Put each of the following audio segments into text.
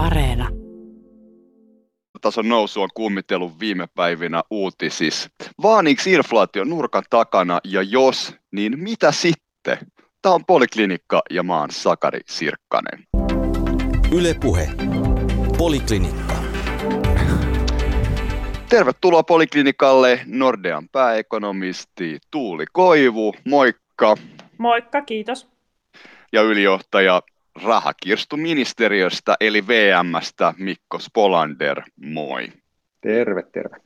Areena. Tason nousu on kummittellut viime päivinä uutisissa. Vaaniks inflaatio nurkan takana ja jos, niin mitä sitten? Tämä on Poliklinikka ja mä oon Sakari Sirkkanen. Yle Puhe. Poliklinikka. Tervetuloa Poliklinikalle Nordean pääekonomisti Tuuli Koivu. Moikka. Moikka, kiitos. Ja ylijohtaja rahakirstuministeriöstä eli VMstä Mikko Spolander. Moi. Terve, terve.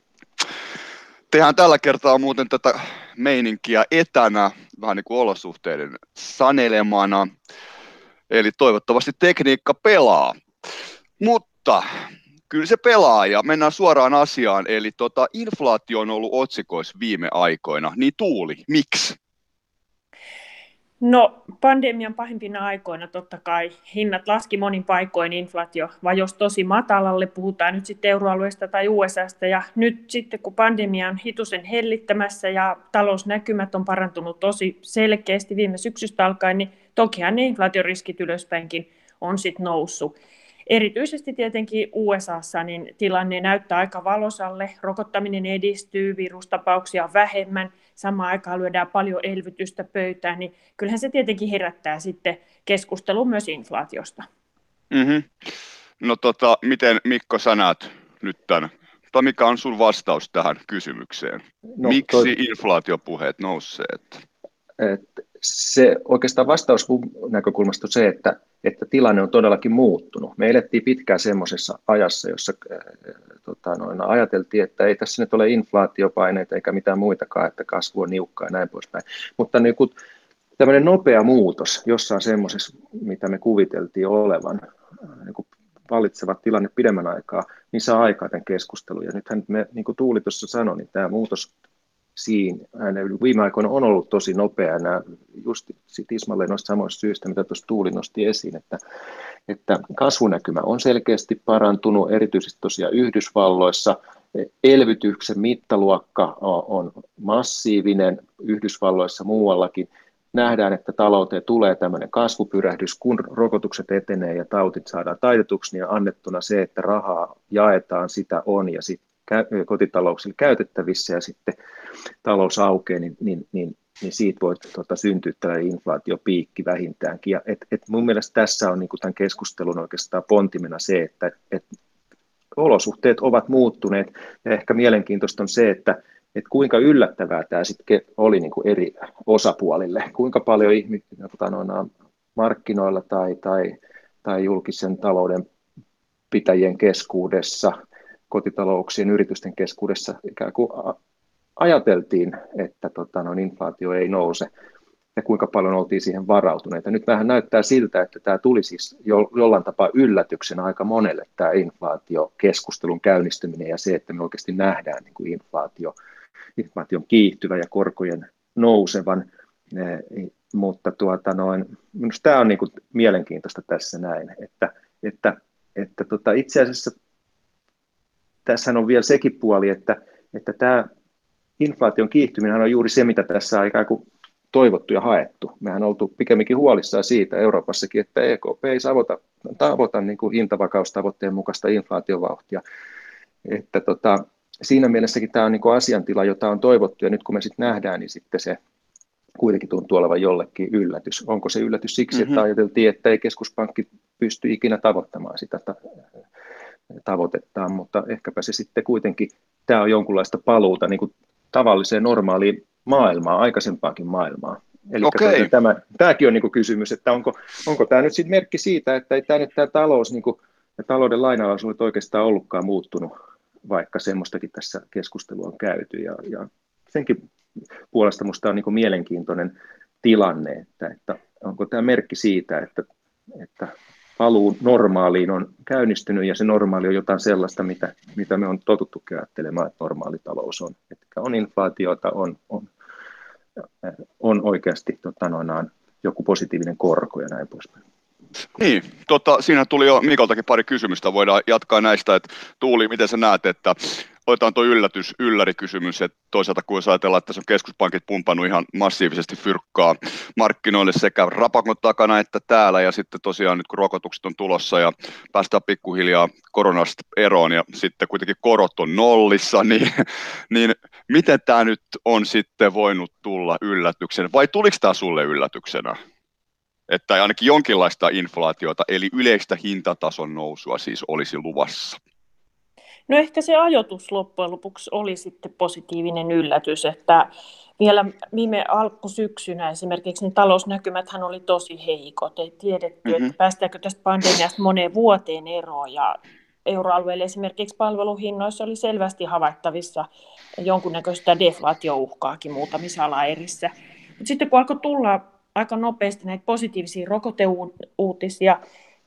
Tehdään tällä kertaa muuten tätä meininkiä etänä, vähän niin kuin olosuhteiden sanelemana. Eli toivottavasti tekniikka pelaa. Mutta kyllä se pelaa ja mennään suoraan asiaan. Eli tota, inflaatio on ollut otsikoissa viime aikoina. Niin Tuuli, miksi? No pandemian pahimpina aikoina totta kai hinnat laski monin paikoin, inflaatio vajosi tosi matalalle, puhutaan nyt sitten euroalueesta tai USAsta. Ja nyt sitten kun pandemia on hitusen hellittämässä ja talousnäkymät on parantunut tosi selkeästi viime syksystä alkaen, niin tokihan ne inflaatioriskit ylöspäinkin on sitten noussut. Erityisesti tietenkin USAssa niin tilanne näyttää aika valosalle, rokottaminen edistyy, virustapauksia on vähemmän, samaan aikaan lyödään paljon elvytystä pöytään, niin kyllähän se tietenkin herättää sitten keskustelun myös inflaatiosta. Mm-hmm. No tota, miten Mikko sanat nyt tämän, tai mikä on sun vastaus tähän kysymykseen? No, Miksi toi... inflaatiopuheet nousseet? Et se oikeastaan vastaus näkökulmasta on se, että, että tilanne on todellakin muuttunut. Me elettiin pitkään semmoisessa ajassa, jossa äh, tota, noin, ajateltiin, että ei tässä nyt ole inflaatiopaineita eikä mitään muitakaan, että kasvu on niukkaa ja näin poispäin. Mutta niin kun, tämmöinen nopea muutos jossain semmoisessa, mitä me kuviteltiin olevan, niin kuin vallitseva tilanne pidemmän aikaa, niin saa aikaa tämän keskustelun. Ja nythän me, niin kuin Tuuli tuossa sanoi, niin tämä muutos siinä viime aikoina on ollut tosi nopea. Nämä just tismalleen noista samoista syistä, mitä tuossa Tuuli nosti esiin, että, että kasvunäkymä on selkeästi parantunut, erityisesti tosiaan Yhdysvalloissa. Elvytyksen mittaluokka on massiivinen Yhdysvalloissa muuallakin. Nähdään, että talouteen tulee tämmöinen kasvupyrähdys, kun rokotukset etenee ja tautit saadaan taitetuksi, niin annettuna se, että rahaa jaetaan, sitä on ja sitten kotitalouksille käytettävissä ja sitten talous aukeaa, niin, niin, niin, niin siitä voi tuota, syntyä tällainen inflaatiopiikki vähintäänkin. Ja et, et mun mielestä tässä on niin tämän keskustelun oikeastaan pontimena se, että et olosuhteet ovat muuttuneet ja ehkä mielenkiintoista on se, että että kuinka yllättävää tämä sitten oli niin kuin eri osapuolille, kuinka paljon ihmisiä tota, markkinoilla tai, tai, tai julkisen talouden pitäjien keskuudessa – kotitalouksien yritysten keskuudessa ikään kuin ajateltiin, että tota, no, inflaatio ei nouse ja kuinka paljon oltiin siihen varautuneita. Nyt vähän näyttää siltä, että tämä tuli siis jo, jollain tapaa yllätyksenä aika monelle tämä inflaatiokeskustelun käynnistyminen ja se, että me oikeasti nähdään niin kuin inflaatio, inflaation kiihtyvä ja korkojen nousevan. Eh, mutta tuota noin, minusta tämä on niin kuin mielenkiintoista tässä näin, että, että, että tota, itse asiassa tässä on vielä sekin puoli, että, että tämä inflaation kiihtyminen on juuri se, mitä tässä on ikään kuin toivottu ja haettu. Mehän on oltu pikemminkin huolissaan siitä Euroopassakin, että EKP ei tavoita, tavoita niin kuin hintavakaustavoitteen mukaista inflaatiovauhtia. Että tota, siinä mielessäkin tämä on niin kuin asiantila, jota on toivottu, ja nyt kun me sitten nähdään, niin sitten se kuitenkin tuntuu olevan jollekin yllätys. Onko se yllätys siksi, mm-hmm. että ajateltiin, että ei keskuspankki pysty ikinä tavoittamaan sitä tavoitettaan, mutta ehkäpä se sitten kuitenkin, tämä on jonkunlaista paluuta niin kuin tavalliseen normaaliin maailmaan, aikaisempaankin maailmaan. Eli okay. tämä, tämäkin on niin kuin kysymys, että onko, onko tämä nyt sitten merkki siitä, että ei tämä nyt tämä talous niin kuin, ja talouden lainalaisuudet oikeastaan ollutkaan muuttunut, vaikka semmoistakin tässä keskustelua on käyty. Ja, ja senkin puolesta minusta on niin kuin mielenkiintoinen tilanne, että, että onko tämä merkki siitä, että, että paluu normaaliin on käynnistynyt ja se normaali on jotain sellaista, mitä, mitä me on totuttu ajattelemaan, että normaali talous on. Että on inflaatiota, on, on, on oikeasti tota noinaan, joku positiivinen korko ja näin poispäin. Niin, tota, siinä tuli jo Mikoltakin pari kysymystä, voidaan jatkaa näistä, että Tuuli, miten sä näet, että otetaan tuo yllätys, yllärikysymys, että toisaalta kun jos ajatellaan, että tässä on keskuspankit pumpannut ihan massiivisesti fyrkkaa markkinoille sekä rapakon takana että täällä, ja sitten tosiaan nyt kun rokotukset on tulossa ja päästään pikkuhiljaa koronasta eroon, ja sitten kuitenkin korot on nollissa, niin, niin miten tämä nyt on sitten voinut tulla yllätyksen, vai tuliko tämä sulle yllätyksenä? Että ainakin jonkinlaista inflaatiota, eli yleistä hintatason nousua siis olisi luvassa. No ehkä se ajoitus loppujen lopuksi oli sitten positiivinen yllätys, että vielä viime alkusyksynä esimerkiksi niin talousnäkymäthän oli tosi heikot. Ei tiedetty, mm-hmm. että päästäänkö tästä pandemiasta moneen vuoteen eroon ja euroalueelle esimerkiksi palveluhinnoissa oli selvästi havaittavissa jonkunnäköistä deflaatiouhkaakin muutamissa alaerissä. Mutta sitten kun alkoi tulla aika nopeasti näitä positiivisia rokoteuutisia,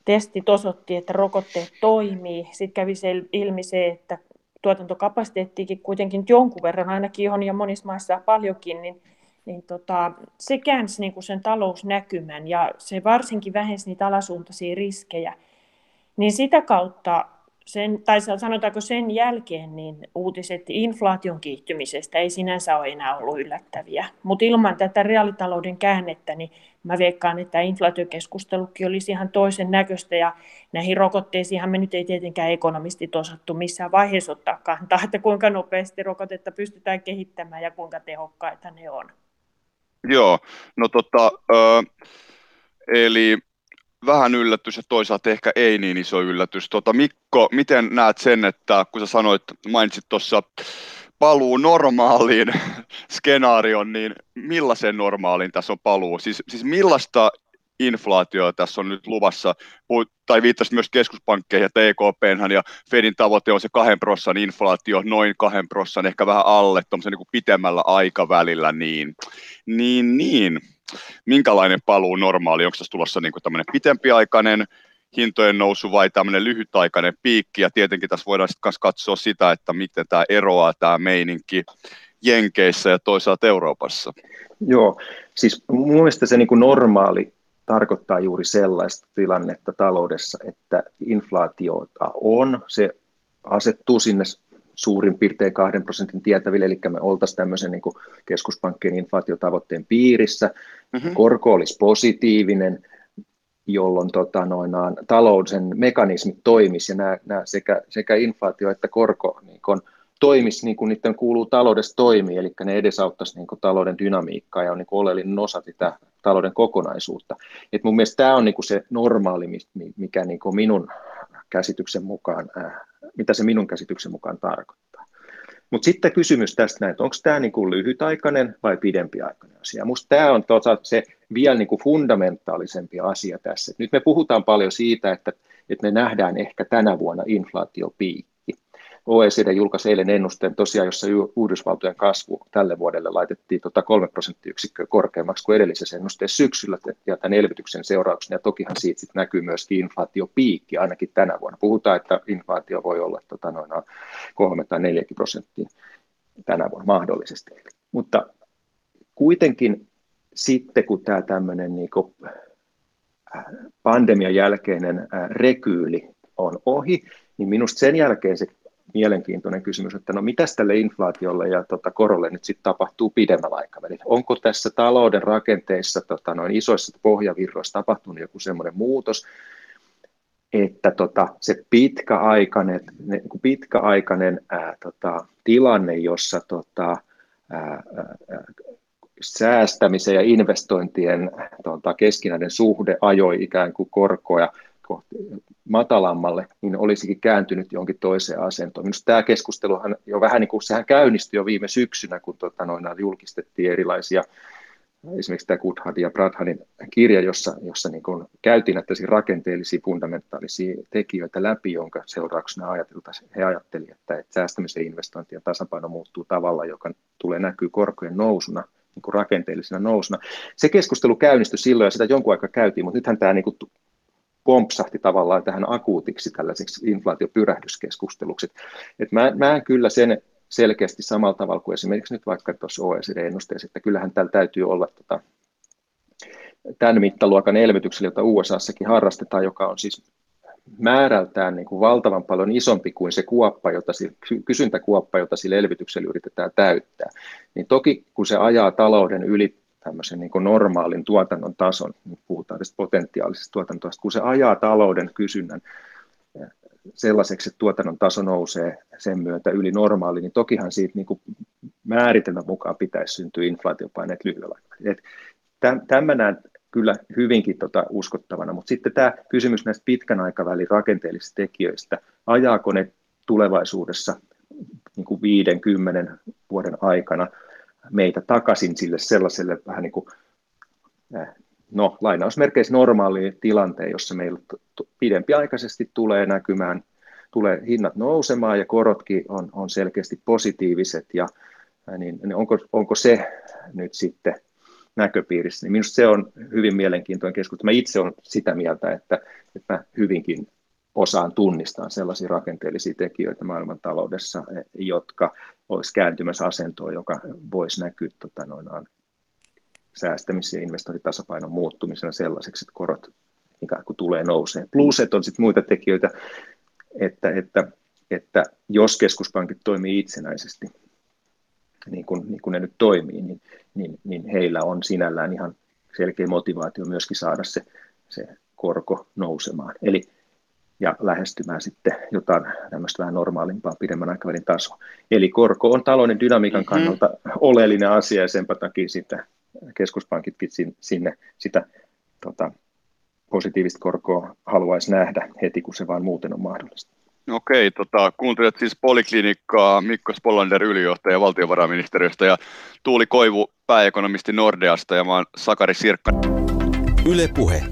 testit osoitti, että rokotteet toimii. Sitten kävi ilmi se, että tuotantokapasiteettiikin kuitenkin jonkun verran, ainakin johon ja monissa maissa paljonkin, niin, niin tota, se käänsi niin kuin sen talousnäkymän ja se varsinkin vähensi niitä alasuuntaisia riskejä. Niin sitä kautta sen, tai sanotaanko sen jälkeen, niin uutiset inflaation kiihtymisestä ei sinänsä ole enää ollut yllättäviä. Mutta ilman tätä reaalitalouden käännettä, niin mä veikkaan, että inflaatiokeskustelukin olisi ihan toisen näköistä, ja näihin rokotteisiinhan me nyt ei tietenkään ekonomistit osattu missään vaiheessa ottaa kantaa, että kuinka nopeasti rokotetta pystytään kehittämään ja kuinka tehokkaita ne on. Joo, no tota, ö, eli vähän yllätys ja toisaalta ehkä ei niin iso yllätys. Tota, Mikko, miten näet sen, että kun sä sanoit, mainitsit tuossa paluu normaaliin skenaarion, niin millaisen normaaliin tässä on paluu? Siis, siis millaista inflaatioa tässä on nyt luvassa, tai viittasit myös keskuspankkeihin, että EKP ja Fedin tavoite on se kahden prossan inflaatio, noin kahden prossan, ehkä vähän alle, tuommoisen niin pitemmällä aikavälillä, niin, niin, niin. Minkälainen paluu normaali, onko tässä tulossa niin tämmöinen pitempiaikainen hintojen nousu vai tämmöinen lyhytaikainen piikki, ja tietenkin tässä voidaan sitten katsoa sitä, että miten tämä eroaa tämä meininki Jenkeissä ja toisaalta Euroopassa. Joo, siis mun mielestä se niin kuin normaali tarkoittaa juuri sellaista tilannetta taloudessa, että inflaatiota on, se asettuu sinne suurin piirtein kahden prosentin tietäville, eli me oltaisiin tämmöisen niin keskuspankkien inflaatiotavoitteen piirissä. Mm-hmm. Korko olisi positiivinen, jolloin tota, noin, talouden mekanismit toimisi ja nämä, nämä sekä, sekä inflaatio että korko niin kun, toimisi niin kuin niiden kuuluu taloudessa toimii, eli ne edesauttaisi niin kuin talouden dynamiikkaa ja on niin kuin oleellinen osa tätä talouden kokonaisuutta. Et mun mielestä tämä on niin kuin se normaali, mikä niin kuin minun käsityksen mukaan, äh, mitä se minun käsityksen mukaan tarkoittaa. Mutta sitten kysymys tästä näin, että onko tämä niinku lyhytaikainen vai pidempiaikainen asia. Minusta tämä on tota se vielä niinku fundamentaalisempi asia tässä. Et nyt me puhutaan paljon siitä, että, että me nähdään ehkä tänä vuonna inflaatiopiikki. OECD julkaisi eilen ennusteen tosiaan, jossa Yhdysvaltojen kasvu tälle vuodelle laitettiin tota 3 prosenttiyksikköä korkeammaksi kuin edellisessä ennusteessa syksyllä ja tämän elvytyksen seurauksena. Ja tokihan siitä sit näkyy myöskin inflaatiopiikki ainakin tänä vuonna. Puhutaan, että inflaatio voi olla tota noin 3 tai 4 prosenttia tänä vuonna mahdollisesti. Mutta kuitenkin sitten, kun tämä tämmöinen niin pandemian jälkeinen rekyyli on ohi, niin minusta sen jälkeen se mielenkiintoinen kysymys, että no mitäs tälle inflaatiolle ja tota, korolle nyt sitten tapahtuu pidemmällä aikavälillä? Onko tässä talouden rakenteissa, tota, noin isoissa pohjavirroissa tapahtunut joku semmoinen muutos, että tota, se pitkäaikainen, ne, pitkäaikainen ää, tota, tilanne, jossa tota, ää, ää, säästämisen ja investointien tota, keskinäinen suhde ajoi ikään kuin korkoja kohti matalammalle, niin olisikin kääntynyt johonkin toiseen asentoon. Minusta tämä keskusteluhan jo vähän niin kuin, sehän käynnistyi jo viime syksynä, kun tota, noin, julkistettiin erilaisia, esimerkiksi tämä Goodhardin ja Bradhanin kirja, jossa, jossa niin kuin käytiin näitä rakenteellisia fundamentaalisia tekijöitä läpi, jonka seurauksena ajateltaisiin, he ajattelivat, että, että säästämisen investointi ja tasapaino muuttuu tavalla, joka tulee näkyy korkojen nousuna, niin kuin rakenteellisena nousuna. Se keskustelu käynnistyi silloin ja sitä jonkun aikaa käytiin, mutta nythän tämä niin kuin pompsahti tavallaan tähän akuutiksi tällaiseksi inflaatiopyrähdyskeskusteluksi. Et mä, mä en kyllä sen selkeästi samalla tavalla kuin esimerkiksi nyt vaikka tuossa OECD-ennusteessa, että kyllähän täällä täytyy olla tota, tämän mittaluokan elvytyksellä, jota USAssakin harrastetaan, joka on siis määrältään niin kuin valtavan paljon isompi kuin se kuoppa, jota, kysyntäkuoppa, jota sillä elvytyksellä yritetään täyttää, niin toki kun se ajaa talouden yli tämmöisen niin kuin normaalin tuotannon tason, niin puhutaan tästä potentiaalisesta tuotantosta, kun se ajaa talouden kysynnän eh, sellaiseksi, että tuotannon taso nousee sen myötä yli normaali, niin tokihan siitä niin kuin määritelmän mukaan pitäisi syntyä inflaatiopaineet lyhyellä aikavälillä. Tämä näen kyllä hyvinkin tota uskottavana, mutta sitten tämä kysymys näistä pitkän aikavälin rakenteellisista tekijöistä, ajaako ne tulevaisuudessa niin kuin 50 vuoden aikana meitä takaisin sille sellaiselle vähän niin kuin, äh, no lainausmerkeissä normaaliin tilanteen, jossa meillä pidempiaikaisesti tulee näkymään, tulee hinnat nousemaan ja korotkin on, on selkeästi positiiviset ja äh, niin, niin onko, onko se nyt sitten näköpiirissä, niin minusta se on hyvin mielenkiintoinen keskustelu. Mä itse olen sitä mieltä, että, että mä hyvinkin osaan tunnistaa sellaisia rakenteellisia tekijöitä maailmantaloudessa, jotka olisi kääntymässä asentoon, joka voisi näkyä tota, noin, säästämis- ja investointitasapainon muuttumisena sellaiseksi, että korot ikään kuin tulee nousee. Pluset on sitten muita tekijöitä, että, että, että jos keskuspankit toimii itsenäisesti, niin kuin, niin kuin ne nyt toimii, niin, niin, niin heillä on sinällään ihan selkeä motivaatio myöskin saada se, se korko nousemaan. Eli ja lähestymään sitten jotain tämmöistä vähän normaalimpaa pidemmän aikavälin tasoa. Eli korko on talouden dynamiikan mm-hmm. kannalta mm-hmm. oleellinen asia ja sen takia sitä keskuspankitkin sinne sitä tota, positiivista korkoa haluaisi nähdä heti, kun se vaan muuten on mahdollista. Okei, tota, kuuntelet siis Poliklinikkaa, Mikko Spollander ylijohtaja valtiovarainministeriöstä ja Tuuli Koivu pääekonomisti Nordeasta ja mä oon Sakari Sirkka. Yle Puhe.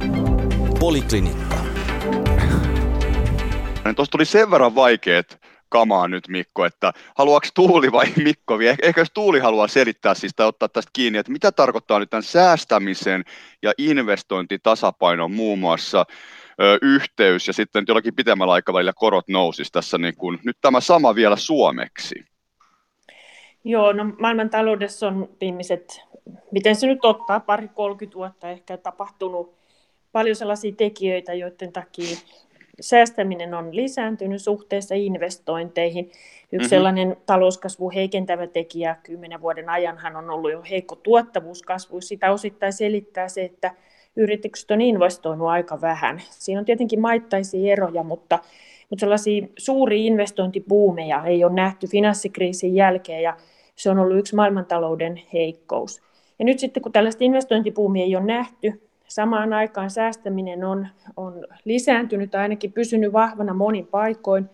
Poliklinikka. Tuosta tuli sen verran vaikeet kamaa nyt Mikko, että haluaako Tuuli vai Mikko, ehkä jos Tuuli haluaa selittää siis tai ottaa tästä kiinni, että mitä tarkoittaa nyt tämän säästämisen ja investointitasapainon muun muassa ö, yhteys ja sitten jollakin pitemmällä aikavälillä korot nousisi tässä niin kuin, nyt tämä sama vielä suomeksi. Joo, no maailman taloudessa on viimeiset, miten se nyt ottaa, pari 30 vuotta ehkä tapahtunut paljon sellaisia tekijöitä, joiden takia säästäminen on lisääntynyt suhteessa investointeihin. Yksi mm-hmm. sellainen talouskasvu heikentävä tekijä kymmenen vuoden ajanhan on ollut jo heikko tuottavuuskasvu. Sitä osittain selittää se, että yritykset on investoinut aika vähän. Siinä on tietenkin maittaisia eroja, mutta, mutta sellaisia suuria investointipuumeja ei ole nähty finanssikriisin jälkeen ja se on ollut yksi maailmantalouden heikkous. Ja nyt sitten kun tällaista investointipuumia ei ole nähty, samaan aikaan säästäminen on, on lisääntynyt tai ainakin pysynyt vahvana monin paikoin,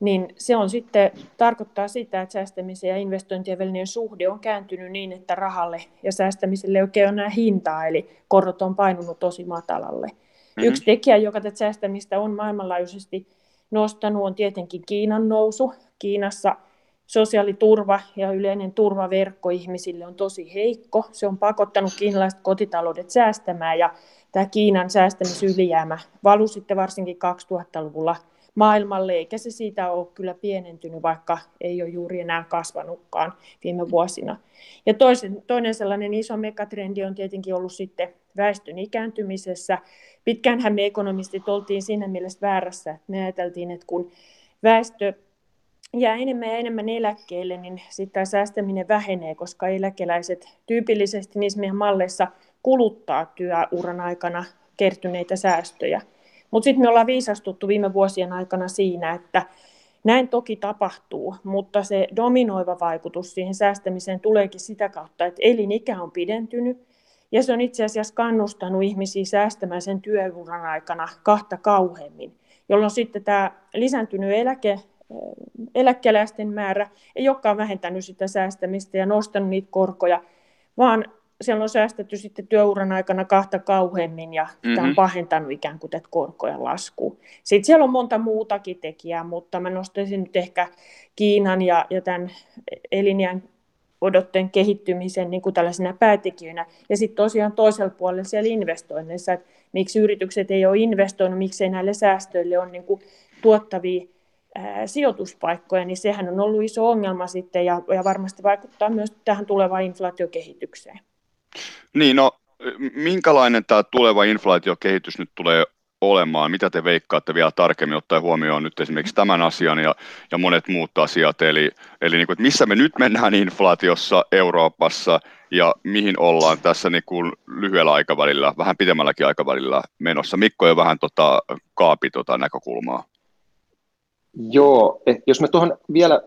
niin se on sitten, tarkoittaa sitä, että säästämisen ja investointien välinen suhde on kääntynyt niin, että rahalle ja säästämiselle ei oikein ole enää hintaa, eli korot on painunut tosi matalalle. Mm-hmm. Yksi tekijä, joka tätä säästämistä on maailmanlaajuisesti nostanut, on tietenkin Kiinan nousu. Kiinassa sosiaaliturva ja yleinen turvaverkko ihmisille on tosi heikko. Se on pakottanut kiinalaiset kotitaloudet säästämään ja tämä Kiinan säästämisylijäämä valui sitten varsinkin 2000-luvulla maailmalle, eikä se siitä ole kyllä pienentynyt, vaikka ei ole juuri enää kasvanutkaan viime vuosina. Ja toisen, toinen sellainen iso megatrendi on tietenkin ollut sitten väestön ikääntymisessä. Pitkäänhän me ekonomistit oltiin siinä mielessä väärässä, että me ajateltiin, että kun väestö jää enemmän ja enemmän eläkkeelle, niin sitten säästäminen vähenee, koska eläkeläiset tyypillisesti niissä meidän malleissa kuluttaa työuran aikana kertyneitä säästöjä. Mutta sitten me ollaan viisastuttu viime vuosien aikana siinä, että näin toki tapahtuu, mutta se dominoiva vaikutus siihen säästämiseen tuleekin sitä kautta, että elinikä on pidentynyt ja se on itse asiassa kannustanut ihmisiä säästämään sen työuran aikana kahta kauheammin, jolloin sitten tämä lisääntynyt eläke, eläkeläisten määrä ei olekaan vähentänyt sitä säästämistä ja nostanut niitä korkoja, vaan siellä on säästetty sitten työuran aikana kahta kauheammin ja mm-hmm. tämä on pahentanut ikään kuin tätä korkojen laskua. Sitten siellä on monta muutakin tekijää, mutta mä nostaisin nyt ehkä Kiinan ja, ja tämän elinjään odotteen kehittymisen niin kuin tällaisena päätekijöinä. Ja sitten tosiaan toisella puolella siellä investoinneissa, että miksi yritykset ei ole investoinut, miksei näille säästöille on niin kuin tuottavia sijoituspaikkoja, niin sehän on ollut iso ongelma sitten ja, ja varmasti vaikuttaa myös tähän tulevaan inflaatiokehitykseen. Niin, no minkälainen tämä tuleva inflaatiokehitys nyt tulee olemaan? Mitä te veikkaatte vielä tarkemmin ottaen huomioon nyt esimerkiksi tämän asian ja, ja monet muut asiat? Eli, eli niin kuin, että missä me nyt mennään inflaatiossa Euroopassa ja mihin ollaan tässä niin kuin lyhyellä aikavälillä, vähän pidemmälläkin aikavälillä menossa? Mikko jo vähän tota, kaapi tota näkökulmaa. Joo, eh, jos me tuohon vielä,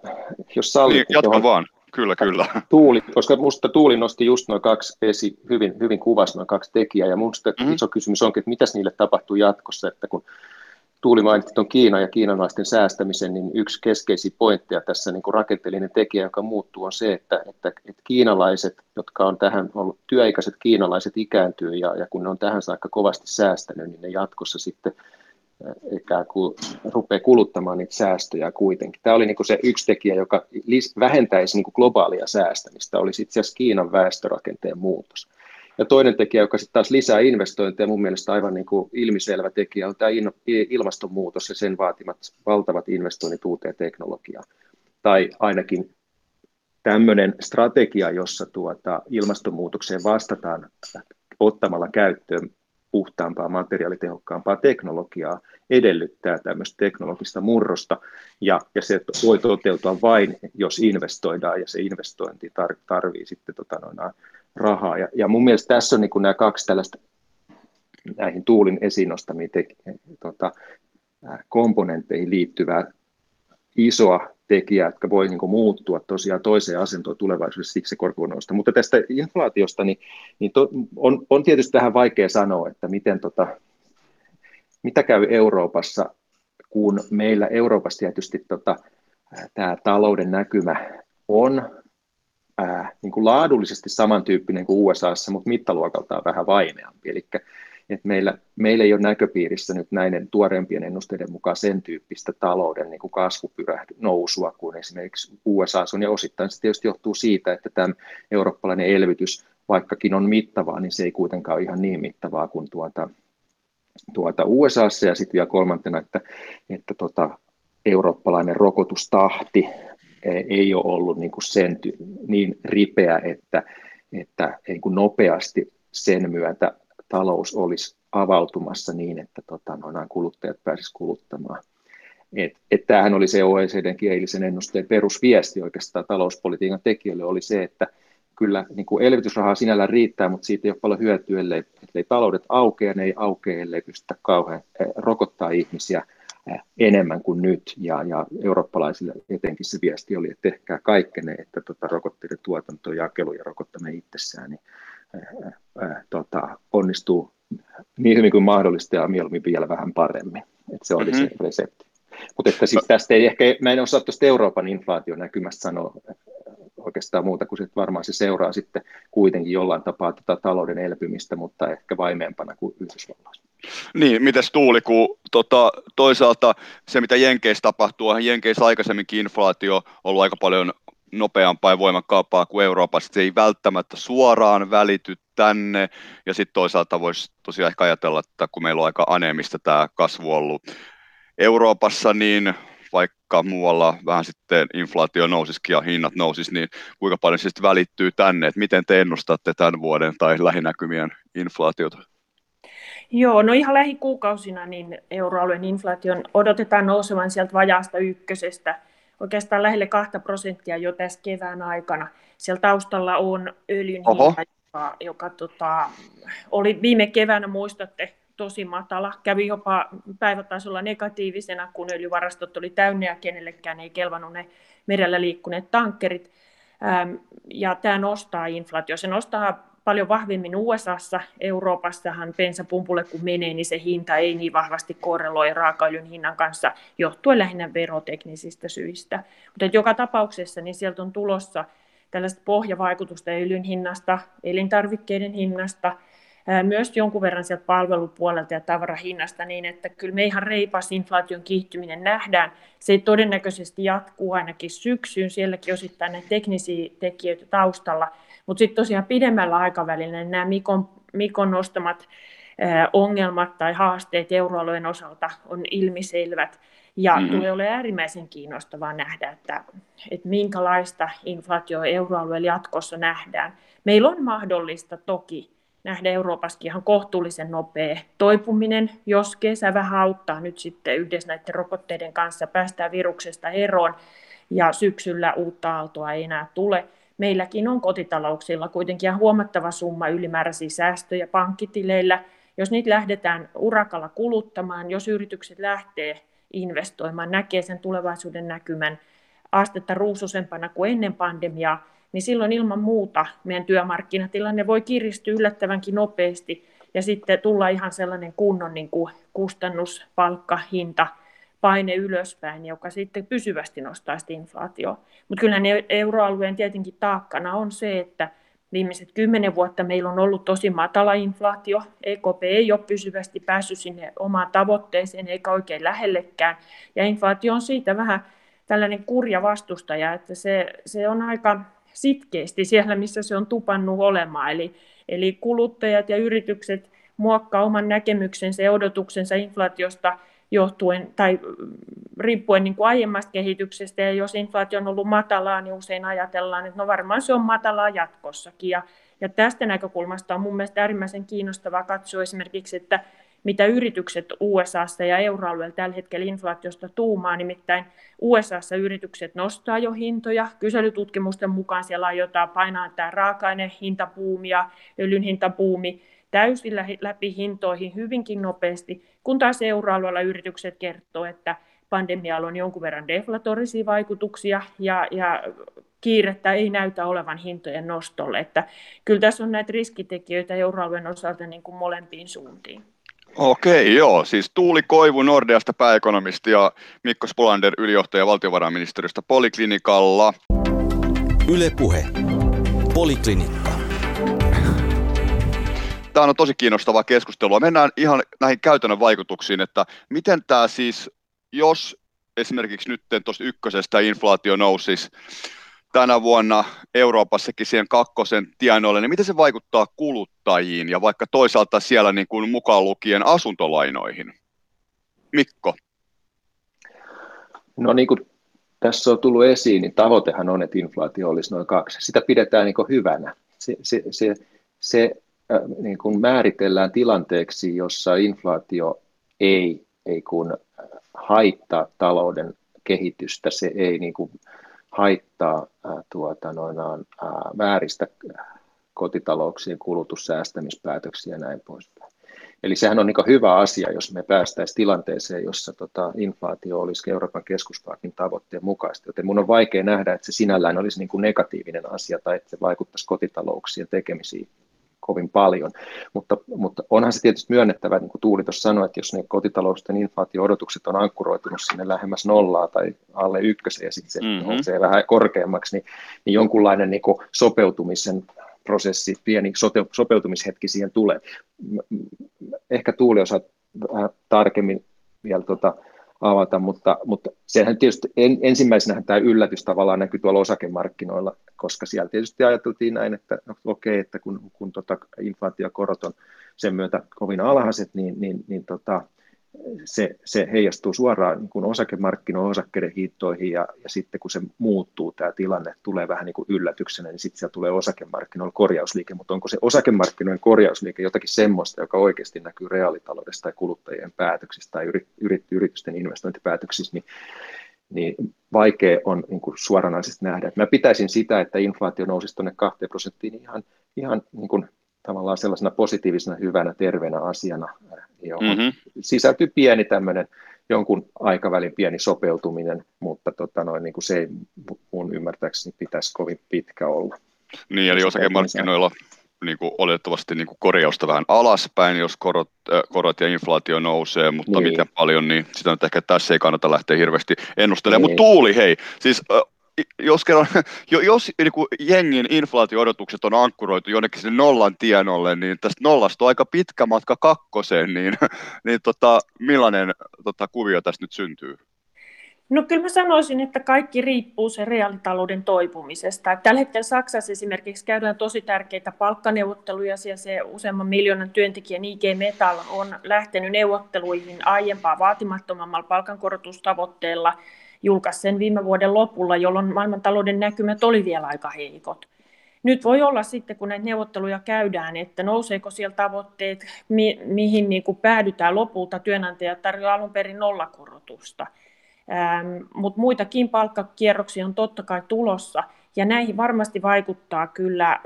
jos sallit. Niin, jatka vaan. Kyllä, kyllä. Tuuli, koska minusta Tuuli nosti just noin kaksi esi, hyvin, hyvin kuvasi noin kaksi tekijää, ja minusta mm-hmm. iso kysymys onkin, että mitäs niille tapahtuu jatkossa, että kun Tuuli mainitsi tuon Kiinan ja kiinalaisten säästämisen, niin yksi keskeisiä pointteja tässä niin kuin rakenteellinen tekijä, joka muuttuu, on se, että, että, että kiinalaiset, jotka on tähän ollut, työikäiset kiinalaiset ikääntyy, ja, ja kun ne on tähän saakka kovasti säästänyt, niin ne jatkossa sitten ikään kuin rupeaa kuluttamaan niitä säästöjä kuitenkin. Tämä oli niin kuin se yksi tekijä, joka vähentäisi niin kuin globaalia säästämistä, olisi itse asiassa Kiinan väestörakenteen muutos. Ja toinen tekijä, joka sitten taas lisää investointeja, mun mielestä aivan niin kuin ilmiselvä tekijä, on tämä ilmastonmuutos ja sen vaatimat valtavat investoinnit uuteen teknologiaan. Tai ainakin tämmöinen strategia, jossa tuota ilmastonmuutokseen vastataan ottamalla käyttöön puhtaampaa, materiaalitehokkaampaa teknologiaa edellyttää tämmöistä teknologista murrosta, ja, ja se voi toteutua vain, jos investoidaan, ja se investointi tar, tarvii sitten tota noin, rahaa. Ja, ja mun mielestä tässä on niin nämä kaksi tällaista näihin tuulin esiin nostamiin te, tota, komponentteihin liittyvää isoa tekijää, jotka voi niin muuttua tosiaan toiseen asentoon tulevaisuudessa siksi se korko nousta. Mutta tästä inflaatiosta niin, niin to, on, on tietysti tähän vaikea sanoa, että miten tota, mitä käy Euroopassa, kun meillä Euroopassa tietysti tota, tämä talouden näkymä on ää, niin kuin laadullisesti samantyyppinen kuin USAssa, mutta mittaluokaltaan vähän vaimeampi. Eli että meillä, meillä ei ole näköpiirissä nyt näiden tuoreempien ennusteiden mukaan sen tyyppistä talouden niin kasvupyrähdy, nousua kuin esimerkiksi USA on, ja osittain se tietysti johtuu siitä, että tämä eurooppalainen elvytys, vaikkakin on mittavaa, niin se ei kuitenkaan ole ihan niin mittavaa kuin tuota, tuota USAssa, ja sitten vielä kolmantena, että, että tota, eurooppalainen rokotustahti e, ei ole ollut niin, kuin sen, niin ripeä, että, että niin kuin nopeasti sen myötä talous olisi avautumassa niin, että tota, noin kuluttajat pääsisivät kuluttamaan. Et, et tämähän oli se OECDn eilisen ennusteen perusviesti oikeastaan talouspolitiikan tekijöille oli se, että kyllä niin kuin elvytysrahaa sinällään riittää, mutta siitä ei ole paljon hyötyä, ellei, ellei taloudet aukea, ne ei aukea, ellei pystytä kauhean eh, rokottaa ihmisiä eh, enemmän kuin nyt, ja, ja eurooppalaisille etenkin se viesti oli, että tehkää kaikkenne, että tota, rokotteiden tuotanto, jakelu ja rokottaminen itsessään, niin tota, onnistuu niin hyvin kuin mahdollista ja mieluummin vielä vähän paremmin. että se oli mm-hmm. se resepti. Mutta että siis tästä ei ehkä, mä en osaa tuosta Euroopan inflaation näkymästä sanoa oikeastaan muuta kuin että varmaan se seuraa sitten kuitenkin jollain tapaa tätä talouden elpymistä, mutta ehkä vaimeempana kuin Yhdysvalloissa. Niin, mites Tuuli, kun tota, toisaalta se, mitä Jenkeissä tapahtuu, Jenkeissä aikaisemminkin inflaatio on ollut aika paljon nopeampaa ja voimakkaampaa kuin Euroopassa. Se ei välttämättä suoraan välity tänne, ja sitten toisaalta voisi tosiaan ehkä ajatella, että kun meillä on aika anemista tämä kasvu ollut Euroopassa, niin vaikka muualla vähän sitten inflaatio nousisikin ja hinnat nousis, niin kuinka paljon se sitten välittyy tänne, että miten te ennustatte tämän vuoden tai lähinäkymien inflaatiota? Joo, no ihan lähikuukausina niin euroalueen inflaation odotetaan nousevan sieltä vajaasta ykkösestä oikeastaan lähelle 2 prosenttia jo tässä kevään aikana. Siellä taustalla on öljyn Oho. hinta, joka, joka tota, oli viime keväänä, muistatte, tosi matala. Kävi jopa päivätasolla negatiivisena, kun öljyvarastot oli täynnä ja kenellekään ei kelvannut ne merellä liikkuneet tankkerit. ja tämä nostaa inflaatio. Se nostaa paljon vahvemmin USAssa. Euroopassahan bensapumpulle kun menee, niin se hinta ei niin vahvasti korreloi raakaöljyn hinnan kanssa johtuen lähinnä veroteknisistä syistä. Mutta joka tapauksessa niin sieltä on tulossa tällaista pohjavaikutusta öljyn hinnasta, elintarvikkeiden hinnasta, myös jonkun verran sieltä palvelupuolelta ja tavarahinnasta niin, että kyllä me ihan reipas inflaation kiihtyminen nähdään. Se todennäköisesti jatkuu ainakin syksyyn, sielläkin osittain näitä teknisiä tekijöitä taustalla, mutta sitten tosiaan pidemmällä aikavälillä nämä Mikon, Mikon nostamat ongelmat tai haasteet euroalueen osalta on ilmiselvät. Ja mm-hmm. tulee olemaan äärimmäisen kiinnostavaa nähdä, että, että minkälaista inflaatio euroalueella jatkossa nähdään. Meillä on mahdollista toki nähdä Euroopassakin ihan kohtuullisen nopea toipuminen, jos kesä vähän auttaa nyt sitten yhdessä näiden rokotteiden kanssa, päästään viruksesta eroon ja syksyllä uutta aaltoa ei enää tule. Meilläkin on kotitalouksilla kuitenkin huomattava summa ylimääräisiä säästöjä pankkitileillä. Jos niitä lähdetään urakalla kuluttamaan, jos yritykset lähtee investoimaan, näkee sen tulevaisuuden näkymän astetta ruususempana kuin ennen pandemiaa, niin silloin ilman muuta meidän työmarkkinatilanne voi kiristyä yllättävänkin nopeasti ja sitten tulla ihan sellainen kunnon niin kuin kustannus, palkka, hinta, paine ylöspäin, joka sitten pysyvästi nostaa sitä inflaatioa. Mutta kyllä euroalueen tietenkin taakkana on se, että viimeiset kymmenen vuotta meillä on ollut tosi matala inflaatio. EKP ei ole pysyvästi päässyt sinne omaan tavoitteeseen eikä oikein lähellekään. Ja inflaatio on siitä vähän tällainen kurja vastustaja, että se, se on aika sitkeästi siellä, missä se on tupannut olemaan. Eli, eli kuluttajat ja yritykset muokkaa oman näkemyksensä ja odotuksensa inflaatiosta johtuen tai riippuen niin kuin aiemmasta kehityksestä. Ja jos inflaatio on ollut matalaa, niin usein ajatellaan, että no varmaan se on matalaa jatkossakin. Ja, ja tästä näkökulmasta on mun mielestä äärimmäisen kiinnostavaa katsoa esimerkiksi, että mitä yritykset USAssa ja euroalueella tällä hetkellä inflaatiosta tuumaa. Nimittäin USAssa yritykset nostaa jo hintoja. Kyselytutkimusten mukaan siellä aiotaan painaa tämä raaka-aine hintapuumi ja öljyn hintapuumi täysillä läpi hintoihin hyvinkin nopeasti, kun taas euroalueella yritykset kertoo, että pandemialla on jonkun verran deflatorisia vaikutuksia ja, ja kiirettä ei näytä olevan hintojen nostolle. Että kyllä tässä on näitä riskitekijöitä euroalueen osalta niin kuin molempiin suuntiin. Okei, joo. Siis Tuuli Koivu Nordeasta pääekonomisti ja Mikko Spolander ylijohtaja valtiovarainministeriöstä Poliklinikalla. Ylepuhe. Poliklinikka. Tämä on tosi kiinnostavaa keskustelua. Mennään ihan näihin käytännön vaikutuksiin, että miten tämä siis, jos esimerkiksi nyt tuosta ykkösestä inflaatio nousisi tänä vuonna Euroopassakin siihen kakkosen tienoille, niin miten se vaikuttaa kuluttajiin ja vaikka toisaalta siellä niin kuin mukaan lukien asuntolainoihin? Mikko? No niin kuin tässä on tullut esiin, niin tavoitehan on, että inflaatio olisi noin kaksi. Sitä pidetään niin hyvänä. Se, se, se, se niin kuin määritellään tilanteeksi, jossa inflaatio ei, ei kun haittaa talouden kehitystä, se ei niin kuin haittaa ää, tuota, noinaan, ää, vääristä kotitalouksien kulutussäästämispäätöksiä ja näin poispäin. Eli sehän on niin hyvä asia, jos me päästäisiin tilanteeseen, jossa tota, inflaatio olisi Euroopan keskuspankin tavoitteen mukaista. Joten minun on vaikea nähdä, että se sinällään olisi niin negatiivinen asia tai että se vaikuttaisi kotitalouksien tekemisiin kovin paljon. Mutta, mutta onhan se tietysti myönnettävä, niin kuin Tuuli tuossa sanoi, että jos ne kotitalousten inflaatio-odotukset on ankkuroitunut sinne lähemmäs nollaa tai alle ykkösen ja sitten se mm-hmm. nousee vähän korkeammaksi, niin, niin jonkunlainen niin kuin sopeutumisen prosessi, pieni sote, sopeutumishetki siihen tulee. Ehkä Tuuli osaa vähän tarkemmin vielä tuota, avata, mutta, mutta sehän tietysti en, ensimmäisenä tämä yllätys tavallaan näkyy tuolla osakemarkkinoilla, koska siellä tietysti ajateltiin näin, että no, okei, okay, että kun, kun tota inflaatiokorot on sen myötä kovin alhaiset, niin, niin, niin tota, se, se heijastuu suoraan niin kuin osakemarkkinoihin, osakkeiden hiittoihin ja, ja sitten kun se muuttuu tämä tilanne, tulee vähän niin kuin yllätyksenä, niin sitten siellä tulee osakemarkkinoilla korjausliike, mutta onko se osakemarkkinoiden korjausliike jotakin semmoista, joka oikeasti näkyy reaalitaloudesta tai kuluttajien päätöksistä tai yrit, yrit, yritysten investointipäätöksissä, niin, niin vaikea on niin kuin suoranaisesti nähdä. Mä pitäisin sitä, että inflaatio nousisi tuonne 2 prosenttiin ihan, ihan niin kuin tavallaan sellaisena positiivisena, hyvänä, terveenä asiana, johon mm-hmm. sisältyy pieni tämmöinen jonkun aikavälin pieni sopeutuminen, mutta tota noin, niin kuin se ei mun ymmärtääkseni pitäisi kovin pitkä olla. Niin, eli osakemarkkinoilla niin kuin oletettavasti niin kuin korjausta vähän alaspäin, jos korot, äh, korot ja inflaatio nousee, mutta niin. miten paljon, niin sitä nyt ehkä tässä ei kannata lähteä hirveästi ennustelemaan. Niin. Mutta Tuuli, hei, siis äh, jos, kerran, jos niin jengin inflaatio-odotukset on ankkuroitu jonnekin sinne nollan tienolle, niin tästä nollasta on aika pitkä matka kakkoseen, niin, niin tota, millainen tota, kuvio tästä nyt syntyy? No kyllä mä sanoisin, että kaikki riippuu sen reaalitalouden toipumisesta. Tällä hetkellä Saksassa esimerkiksi käydään tosi tärkeitä palkkaneuvotteluja, ja se useamman miljoonan työntekijän IG Metal on lähtenyt neuvotteluihin aiempaa vaatimattomammalla palkankorotustavoitteella – julkaisi sen viime vuoden lopulla, jolloin maailmantalouden näkymät oli vielä aika heikot. nyt voi olla sitten, kun näitä neuvotteluja käydään, että nouseeko siellä tavoitteet, mi- mihin niin kuin päädytään lopulta. Työnantajat tarjoaa alun perin nollakorotusta. Ähm, Mutta muitakin palkkakierroksia on totta kai tulossa. Ja näihin varmasti vaikuttaa kyllä,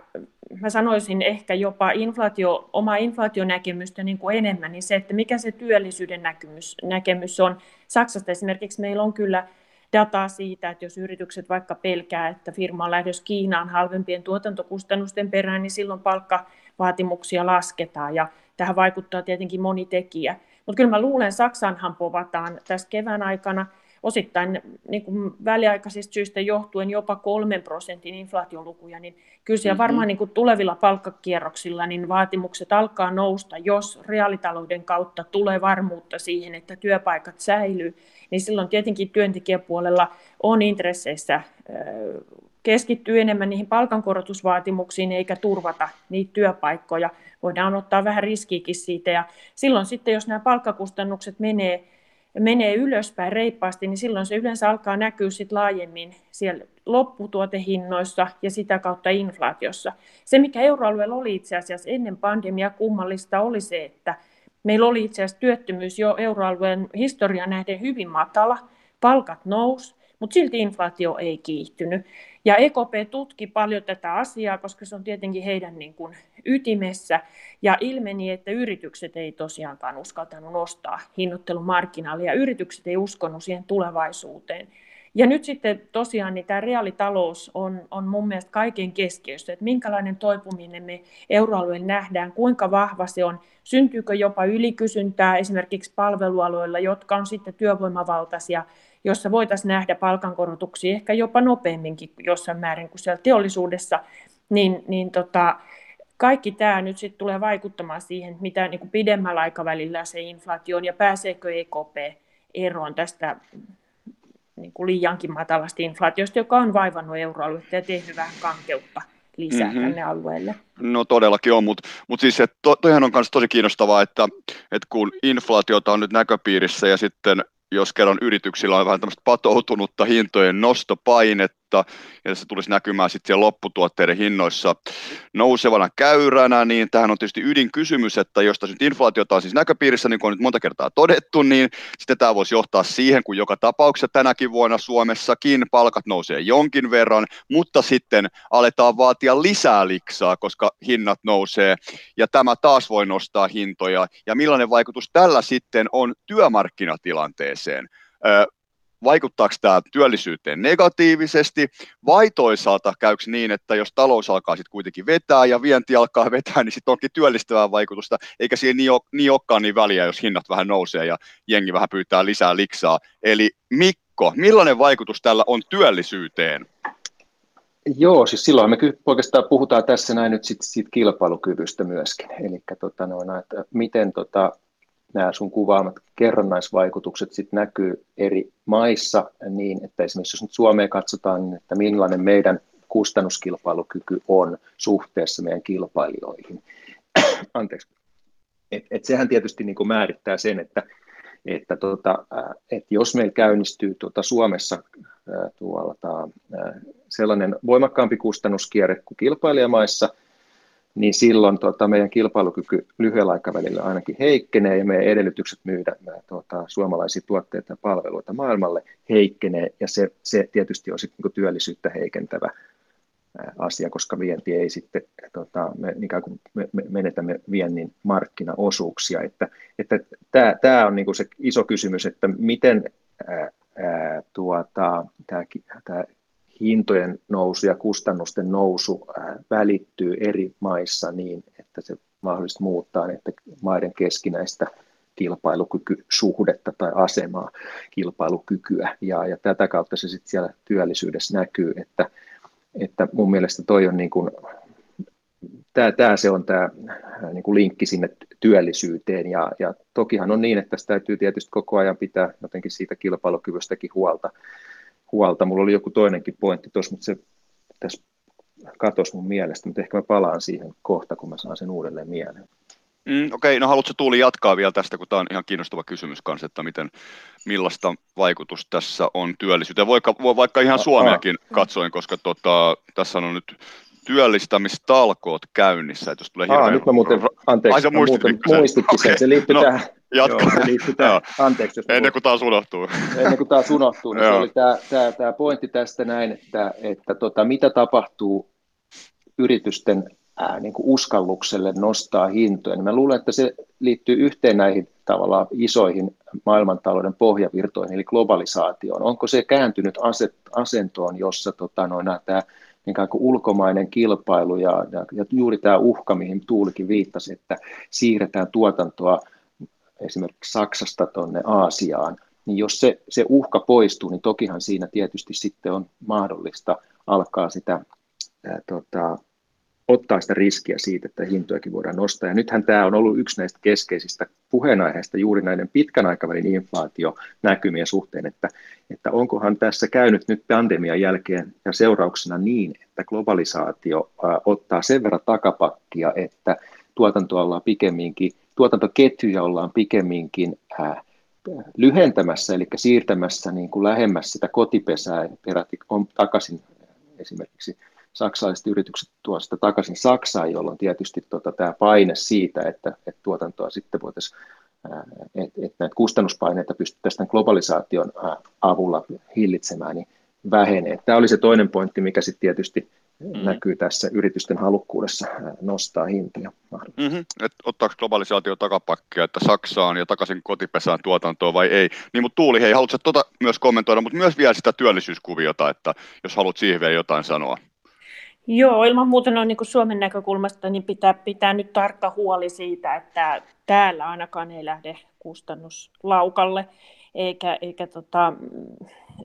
mä sanoisin ehkä jopa inflaatio, oma inflaationäkemystä niin kuin enemmän, niin se, että mikä se työllisyyden näkemys, näkemys on. Saksasta esimerkiksi meillä on kyllä dataa siitä, että jos yritykset vaikka pelkää, että firma on lähdössä Kiinaan halvempien tuotantokustannusten perään, niin silloin palkkavaatimuksia lasketaan ja tähän vaikuttaa tietenkin moni tekijä. Mutta kyllä mä luulen, Saksanhan povataan tässä kevään aikana osittain niin kuin väliaikaisista syistä johtuen jopa kolmen prosentin inflaatiolukuja, niin kyllä siellä mm-hmm. varmaan niin kuin tulevilla palkkakierroksilla niin vaatimukset alkaa nousta, jos reaalitalouden kautta tulee varmuutta siihen, että työpaikat säilyy niin silloin tietenkin työntekijäpuolella on intresseissä keskittyy enemmän niihin palkankorotusvaatimuksiin eikä turvata niitä työpaikkoja. Voidaan ottaa vähän riskiäkin siitä ja silloin sitten, jos nämä palkkakustannukset menee, menee ylöspäin reippaasti, niin silloin se yleensä alkaa näkyä sit laajemmin siellä lopputuotehinnoissa ja sitä kautta inflaatiossa. Se, mikä euroalueella oli itse asiassa ennen pandemiaa kummallista, oli se, että Meillä oli itse asiassa työttömyys jo euroalueen historian nähden hyvin matala, palkat nous, mutta silti inflaatio ei kiihtynyt. Ja EKP tutki paljon tätä asiaa, koska se on tietenkin heidän niin kuin ytimessä, ja ilmeni, että yritykset ei tosiaankaan uskaltanut nostaa hinnoittelumarkkinaalia, ja yritykset ei uskonut siihen tulevaisuuteen. Ja nyt sitten tosiaan niin tämä reaalitalous on, on mun mielestä kaiken keskiössä, että minkälainen toipuminen me euroalueen nähdään, kuinka vahva se on, syntyykö jopa ylikysyntää esimerkiksi palvelualoilla, jotka on sitten työvoimavaltaisia, jossa voitaisiin nähdä palkankorotuksia ehkä jopa nopeamminkin jossain määrin kuin siellä teollisuudessa, niin, niin tota, kaikki tämä nyt sitten tulee vaikuttamaan siihen, mitä niin kuin pidemmällä aikavälillä se inflaatio on ja pääseekö EKP eroon tästä niin kuin liiankin matalasta inflaatiosta, joka on vaivannut euroaluetta ja tehnyt vähän kankeutta lisää mm-hmm. tänne alueelle. No todellakin on, mutta mut siis että to, toihan on myös tosi kiinnostavaa, että, että kun inflaatiota on nyt näköpiirissä ja sitten jos kerran yrityksillä on vähän tämmöistä patoutunutta hintojen nostopainetta, ja se tulisi näkymään sitten lopputuotteiden hinnoissa nousevana käyränä, niin tähän on tietysti ydinkysymys, että jos tässä nyt inflaatiota on siis näköpiirissä, niin kuin on nyt monta kertaa todettu, niin sitten tämä voisi johtaa siihen, kun joka tapauksessa tänäkin vuonna Suomessakin palkat nousee jonkin verran, mutta sitten aletaan vaatia lisää liksaa, koska hinnat nousee, ja tämä taas voi nostaa hintoja, ja millainen vaikutus tällä sitten on työmarkkinatilanteeseen vaikuttaako tämä työllisyyteen negatiivisesti, vai toisaalta käykö niin, että jos talous alkaa sitten kuitenkin vetää ja vienti alkaa vetää, niin sitten onkin työllistävää vaikutusta, eikä siinä niin, ole, niin olekaan niin väliä, jos hinnat vähän nousee ja jengi vähän pyytää lisää liksaa. Eli Mikko, millainen vaikutus tällä on työllisyyteen? Joo, siis silloin me oikeastaan puhutaan tässä näin nyt sit, siitä kilpailukyvystä myöskin, eli tota, no, että miten tota, nämä sun kuvaamat kerrannaisvaikutukset sitten näkyy eri maissa niin, että esimerkiksi jos nyt Suomea katsotaan, niin että millainen meidän kustannuskilpailukyky on suhteessa meidän kilpailijoihin. Anteeksi. Et, et sehän tietysti niin määrittää sen, että, että, tota, että jos meillä käynnistyy tuota Suomessa tuolla, sellainen voimakkaampi kustannuskierre kuin kilpailijamaissa – silloin tota, meidän kilpailukyky lyhyellä aikavälillä ainakin heikkenee ja meidän edellytykset myydä tota, suomalaisia tuotteita ja palveluita maailmalle heikkenee ja se, se tietysti on sitten niin työllisyyttä heikentävä asia, koska vienti ei sitten, tota, me, ikään kuin me, me menetämme viennin markkinaosuuksia. Että, että tämä, tämä on niin se iso kysymys, että miten ää, ää, tuota, tämä, tämä hintojen nousu ja kustannusten nousu välittyy eri maissa niin, että se mahdollisesti muuttaa että maiden keskinäistä kilpailukykysuhdetta tai asemaa, kilpailukykyä. Ja, ja tätä kautta se sitten siellä työllisyydessä näkyy, että, että mun mielestä toi on niin kuin, tämä, tämä se on tämä niin kuin linkki sinne työllisyyteen. Ja, ja tokihan on niin, että sitä täytyy tietysti koko ajan pitää jotenkin siitä kilpailukyvystäkin huolta huolta. Mulla oli joku toinenkin pointti tuossa, mutta se tässä katosi mun mielestä, mutta ehkä mä palaan siihen kohta, kun mä saan sen uudelleen mieleen. Mm, Okei, okay, no haluatko Tuuli jatkaa vielä tästä, kun tämä on ihan kiinnostava kysymys kanssa, että miten, millaista vaikutusta tässä on työllisyyteen, vaikka, vaikka ihan Suomeakin katsoin, koska tota, tässä on nyt työllistämistalkoot käynnissä, että jos tulee Aa, nyt mä muuten, anteeksi, Ai, mä muuten muistitkin okay. sen, se liittyy no, tähän, jatka. Joo, liittyy tähän, anteeksi. Jos ennen kuin taas unohtuu. Ennen kuin taas unohtuu, niin se oli tämä, tämä, tämä pointti tästä näin, että, että tota, mitä tapahtuu yritysten ää, niin kuin uskallukselle nostaa hintoja, niin mä luulen, että se liittyy yhteen näihin tavallaan isoihin maailmantalouden pohjavirtoihin, eli globalisaatioon. Onko se kääntynyt asentoon, jossa tota, noin, tämä niin kuin ulkomainen kilpailu ja, ja, ja juuri tämä uhka, mihin Tuulikin viittasi, että siirretään tuotantoa esimerkiksi Saksasta tuonne Aasiaan, niin jos se, se uhka poistuu, niin tokihan siinä tietysti sitten on mahdollista alkaa sitä ää, tota, ottaa sitä riskiä siitä, että hintojakin voidaan nostaa. Ja nythän tämä on ollut yksi näistä keskeisistä puheenaiheista juuri näiden pitkän aikavälin inflaationäkymien suhteen, että, että onkohan tässä käynyt nyt pandemian jälkeen ja seurauksena niin, että globalisaatio ottaa sen verran takapakkia, että tuotanto ollaan pikemminkin, tuotantoketjuja ollaan pikemminkin ää, lyhentämässä, eli siirtämässä niin kuin lähemmäs sitä kotipesää peräti on takaisin esimerkiksi saksalaiset yritykset tuo sitä takaisin Saksaan, jolloin tietysti tota, tämä paine siitä, että, että tuotantoa sitten voitaisiin että et näitä kustannuspaineita pystyttäisiin globalisaation avulla hillitsemään, niin vähenee. Tämä oli se toinen pointti, mikä sitten tietysti mm. näkyy tässä yritysten halukkuudessa nostaa hintoja. Mm-hmm. Et ottaako globalisaatio takapakkia, että Saksaan ja takaisin kotipesään tuotantoon vai ei? Niin, mutta Tuuli, hei, haluatko tuota myös kommentoida, mutta myös vielä sitä työllisyyskuviota, että jos haluat siihen vielä jotain sanoa. Joo, ilman muuta noin niin kuin Suomen näkökulmasta niin pitää pitää nyt tarkka huoli siitä, että täällä ainakaan ei lähde kustannuslaukalle, eikä, eikä, tota,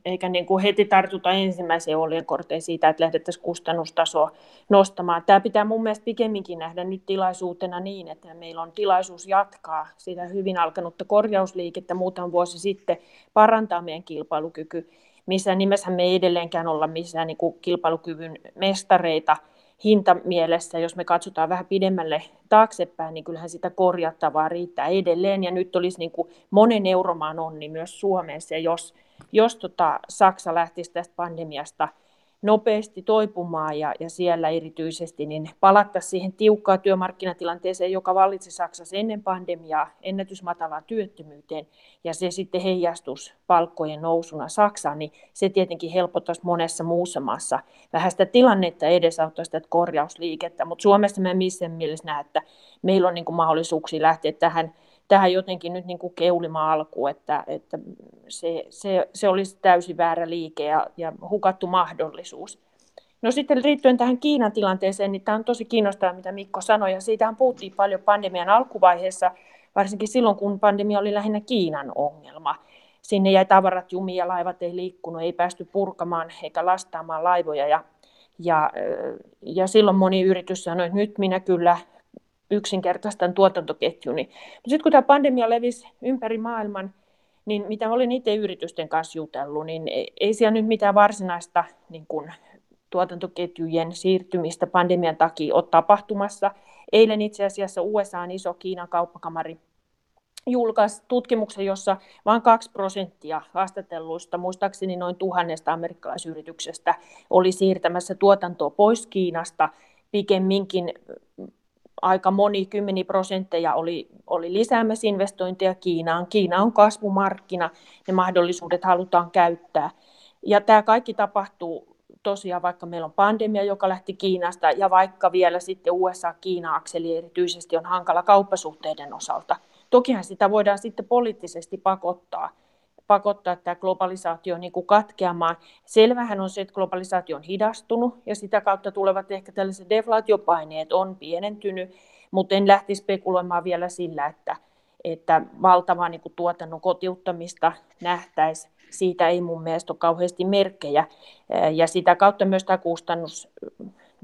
eikä niin kuin heti tartuta ensimmäiseen olien korteen siitä, että lähdettäisiin kustannustasoa nostamaan. Tämä pitää mun mielestä pikemminkin nähdä nyt tilaisuutena niin, että meillä on tilaisuus jatkaa sitä hyvin alkanutta korjausliikettä muutaman vuosi sitten, parantaa meidän kilpailukyky missään nimessä me ei edelleenkään olla missään niin kuin kilpailukyvyn mestareita hintamielessä. Jos me katsotaan vähän pidemmälle taaksepäin, niin kyllähän sitä korjattavaa riittää edelleen. Ja nyt olisi niin kuin monen euromaan onni myös Suomessa, jos, jos tota Saksa lähtisi tästä pandemiasta – nopeasti toipumaan ja, ja siellä erityisesti niin palattaisiin siihen tiukkaan työmarkkinatilanteeseen, joka vallitsi Saksassa ennen pandemiaa, ennätysmatalaan työttömyyteen ja se sitten heijastus palkkojen nousuna Saksaan, niin se tietenkin helpottaisi monessa muussa maassa vähän sitä tilannetta edesauttaisi sitä korjausliikettä, mutta Suomessa me missään mielessä näe, että meillä on niin mahdollisuuksia lähteä tähän tähän jotenkin nyt niin kuin keulima alku, että, että se, se, se olisi täysin väärä liike ja, ja hukattu mahdollisuus. No sitten liittyen tähän Kiinan tilanteeseen, niin tämä on tosi kiinnostavaa, mitä Mikko sanoi, ja siitähän puhuttiin paljon pandemian alkuvaiheessa, varsinkin silloin, kun pandemia oli lähinnä Kiinan ongelma. Sinne jäi tavarat jumiin ja laivat ei liikkunut, ei päästy purkamaan eikä lastaamaan laivoja, ja, ja, ja silloin moni yritys sanoi, että nyt minä kyllä yksinkertaistan tuotantoketjuni. Mutta sitten kun tämä pandemia levisi ympäri maailman, niin mitä olin itse yritysten kanssa jutellut, niin ei siellä nyt mitään varsinaista niin kun, tuotantoketjujen siirtymistä pandemian takia ole tapahtumassa. Eilen itse asiassa USAn iso Kiinan kauppakamari julkaisi tutkimuksen, jossa vain 2 prosenttia haastatelluista, muistaakseni noin tuhannesta amerikkalaisyrityksestä, oli siirtämässä tuotantoa pois Kiinasta pikemminkin aika moni, kymmeni prosentteja oli, oli lisäämässä investointeja Kiinaan. Kiina on kasvumarkkina, ne mahdollisuudet halutaan käyttää. Ja tämä kaikki tapahtuu tosiaan, vaikka meillä on pandemia, joka lähti Kiinasta, ja vaikka vielä sitten USA-Kiina-akseli erityisesti on hankala kauppasuhteiden osalta. Tokihan sitä voidaan sitten poliittisesti pakottaa – pakottaa tämä globalisaatio niin kuin katkeamaan. Selvähän on se, että globalisaatio on hidastunut ja sitä kautta tulevat ehkä tällaiset deflaatiopaineet on pienentynyt, mutta en lähti spekuloimaan vielä sillä, että, että valtavaa niin kuin tuotannon kotiuttamista nähtäisi. Siitä ei mun mielestä ole kauheasti merkkejä ja sitä kautta myös tämä kustannus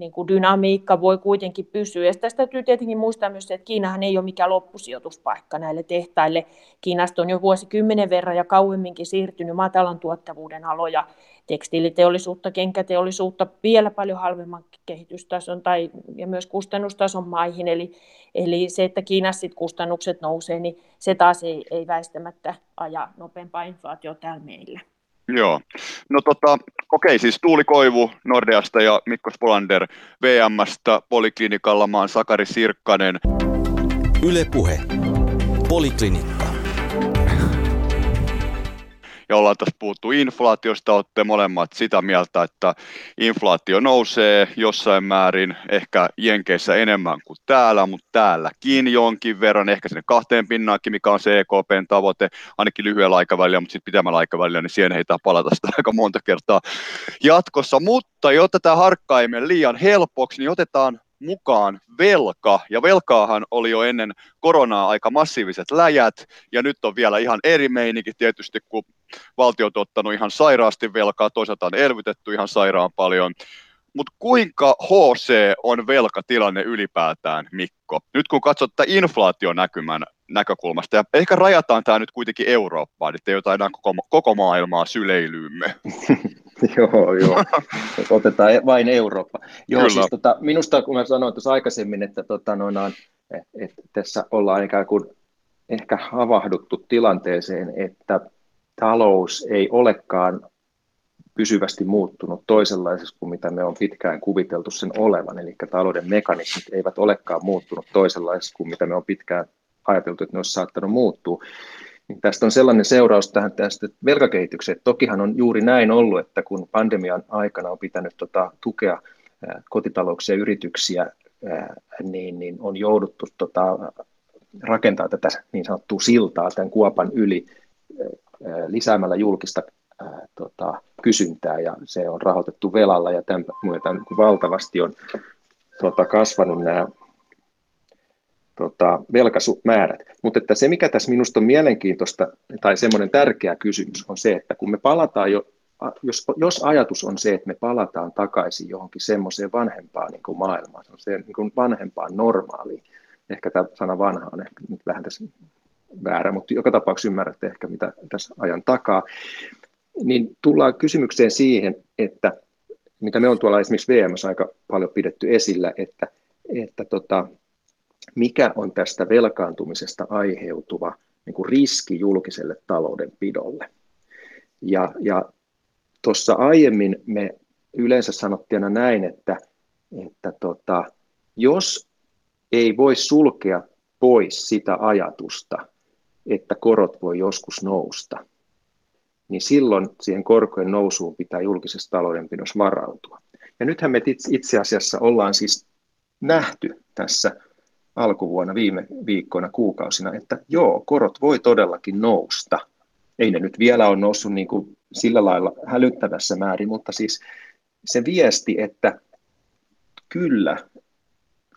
niin kuin dynamiikka voi kuitenkin pysyä. Ja tästä täytyy tietenkin muistaa myös se, että Kiinahan ei ole mikään loppusijoituspaikka näille tehtaille. Kiinasta on jo vuosikymmenen verran ja kauemminkin siirtynyt matalan tuottavuuden aloja, tekstiiliteollisuutta, kenkäteollisuutta vielä paljon halvemman kehitystason tai, ja myös kustannustason maihin. Eli, eli se, että Kiinassa sit kustannukset nousee, niin se taas ei, ei väistämättä aja nopeampaa inflaatiota täällä meillä. Joo. No tota, okei, siis Tuuli Koivu Nordeasta ja Mikko Spolander VMstä, Poliklinikalla oon Sakari Sirkkanen. Yle Puhe. Poliklinikka ja ollaan tässä puhuttu inflaatiosta, olette molemmat sitä mieltä, että inflaatio nousee jossain määrin, ehkä Jenkeissä enemmän kuin täällä, mutta täälläkin jonkin verran, ehkä sinne kahteen pinnaankin, mikä on se EKPn tavoite, ainakin lyhyellä aikavälillä, mutta sitten pitemmällä aikavälillä, niin siihen ei palata sitä aika monta kertaa jatkossa, mutta jotta tämä harkka ei mene liian helpoksi, niin otetaan mukaan velka, ja velkaahan oli jo ennen koronaa aika massiiviset läjät, ja nyt on vielä ihan eri meininki tietysti, kun valtiot ottanut ihan sairaasti velkaa, toisaalta on elvytetty ihan sairaan paljon, mutta kuinka HC on velkatilanne ylipäätään, Mikko? Nyt kun katsot tätä inflaationäkymän näkökulmasta, ja ehkä rajataan tämä nyt kuitenkin Eurooppaan, ettei jotain koko, koko maailmaa syleilyymme. joo, joo. Otetaan vain Eurooppa. Joo, Kyllä. siis tota, minusta, kun mä sanoin tuossa aikaisemmin, että tota, noinaan, et, tässä ollaan ikään kuin ehkä havahduttu tilanteeseen, että talous ei olekaan pysyvästi muuttunut toisenlaisessa kuin mitä me on pitkään kuviteltu sen olevan, eli talouden mekanismit eivät olekaan muuttunut toisenlaisessa kuin mitä me on pitkään ajateltu, että ne olisi saattanut muuttua. Niin tästä on sellainen seuraus tähän tästä velkakehitykseen. Tokihan on juuri näin ollut, että kun pandemian aikana on pitänyt tota, tukea kotitalouksia ja yrityksiä, niin, niin on jouduttu tota, rakentaa tätä niin sanottua siltaa tämän kuopan yli lisäämällä julkista tota, kysyntää ja se on rahoitettu velalla ja tämän myötä valtavasti on tota, kasvanut nämä tota, velkamäärät. Mutta että se, mikä tässä minusta on mielenkiintoista tai semmoinen tärkeä kysymys on se, että kun me palataan jo, jos, jos ajatus on se, että me palataan takaisin johonkin semmoiseen vanhempaan niin kuin maailmaan, semmoiseen niin kuin vanhempaan normaaliin, ehkä tämä sana vanha on ehkä nyt vähän tässä väärä, mutta joka tapauksessa ymmärrätte ehkä, mitä tässä ajan takaa, niin tullaan kysymykseen siihen, että mitä me on tuolla esimerkiksi VMS aika paljon pidetty esillä, että, että tota, mikä on tästä velkaantumisesta aiheutuva niin kuin riski julkiselle taloudenpidolle. Ja, ja tuossa aiemmin me yleensä sanottiin aina näin, että, että tota, jos ei voi sulkea pois sitä ajatusta, että korot voi joskus nousta, niin silloin siihen korkojen nousuun pitää julkisessa taloudenpidossa varautua. Ja nythän me itse asiassa ollaan siis nähty tässä alkuvuonna, viime viikkoina, kuukausina, että joo, korot voi todellakin nousta. Ei ne nyt vielä ole noussut niin kuin sillä lailla hälyttävässä määrin, mutta siis se viesti, että kyllä,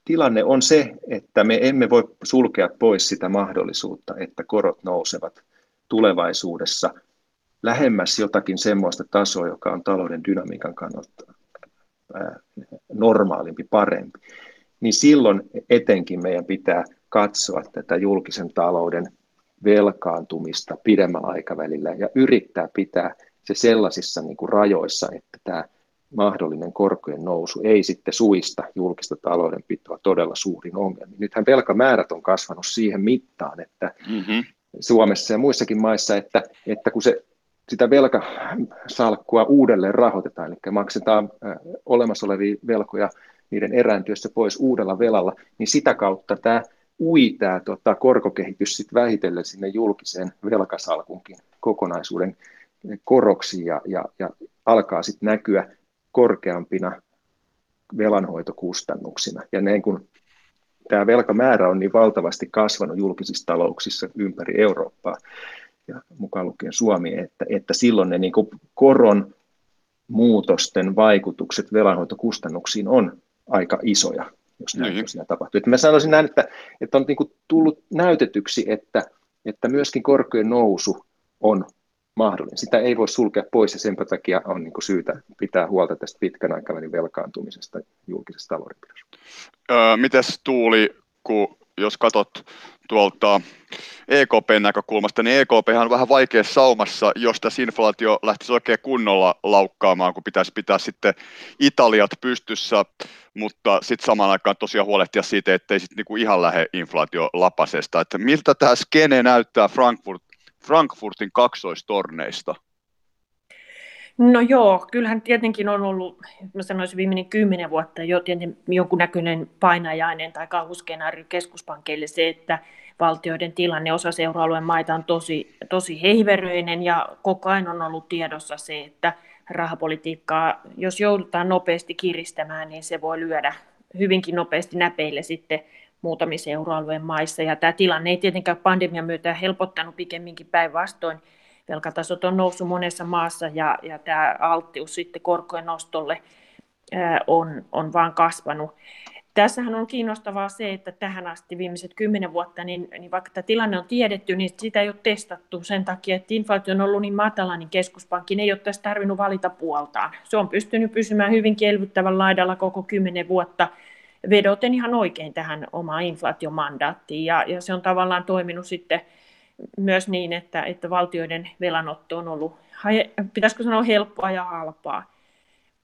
tilanne on se, että me emme voi sulkea pois sitä mahdollisuutta, että korot nousevat tulevaisuudessa lähemmäs jotakin semmoista tasoa, joka on talouden dynamiikan kannalta normaalimpi, parempi. Niin silloin etenkin meidän pitää katsoa tätä julkisen talouden velkaantumista pidemmällä aikavälillä ja yrittää pitää se sellaisissa niin kuin rajoissa, että tämä mahdollinen korkojen nousu ei sitten suista julkista taloudenpitoa todella suurin ongelmiin. Nythän velkamäärät on kasvanut siihen mittaan, että mm-hmm. Suomessa ja muissakin maissa, että, että kun se sitä velkasalkkua uudelleen rahoitetaan, eli maksetaan olemassa olevia velkoja niiden erääntyessä pois uudella velalla, niin sitä kautta tämä ui tämä tota, korkokehitys sitten vähitellen sinne julkiseen velkasalkunkin kokonaisuuden koroksi ja, ja, ja alkaa sitten näkyä korkeampina velanhoitokustannuksina. Ja näin kun tämä velkamäärä on niin valtavasti kasvanut julkisissa talouksissa ympäri Eurooppaa, ja mukaan lukien Suomi, että, että silloin ne niin koron muutosten vaikutukset velanhoitokustannuksiin on aika isoja, jos näin niin. tosiaan tapahtuu. Että mä sanoisin näin, että, että on niin tullut näytetyksi, että, että myöskin korkojen nousu on mahdollinen. Sitä ei voi sulkea pois ja sen takia on niin kuin syytä pitää huolta tästä pitkän aikavälin velkaantumisesta julkisesta taloudenpidossa. Öö, mites Tuuli, kun jos katsot tuolta EKPn näkökulmasta, niin EKP on vähän vaikeassa saumassa, jos tässä inflaatio lähtisi oikein kunnolla laukkaamaan, kun pitäisi pitää sitten Italiat pystyssä, mutta sitten samaan aikaan tosiaan huolehtia siitä, ettei sitten niinku ihan lähde inflaatio lapasesta. Että miltä tämä skene näyttää Frankfurt, Frankfurtin kaksoistorneista? No joo, kyllähän tietenkin on ollut, mä sanoisin viimeinen kymmenen vuotta jo tietenkin jonkunnäköinen painajainen tai kauhuskenaario keskuspankkeille se, että valtioiden tilanne, osa seura-alueen maita on tosi, tosi heiveröinen ja koko ajan on ollut tiedossa se, että rahapolitiikkaa, jos joudutaan nopeasti kiristämään, niin se voi lyödä hyvinkin nopeasti näpeille sitten muutamissa euroalueen maissa. Ja tämä tilanne ei tietenkään pandemian myötä helpottanut pikemminkin päinvastoin. Velkatasot on noussut monessa maassa ja, ja tämä alttius sitten korkojen nostolle on, on vaan kasvanut. Tässähän on kiinnostavaa se, että tähän asti viimeiset kymmenen vuotta, niin, niin vaikka tämä tilanne on tiedetty, niin sitä ei ole testattu sen takia, että inflaatio on ollut niin matala, niin keskuspankki ei ole tässä tarvinnut valita puoltaan. Se on pystynyt pysymään hyvin elvyttävän laidalla koko kymmenen vuotta vedoten ihan oikein tähän omaan inflaatiomandaattiin, ja, ja se on tavallaan toiminut sitten myös niin, että, että valtioiden velanotto on ollut, pitäisikö sanoa helppoa ja halpaa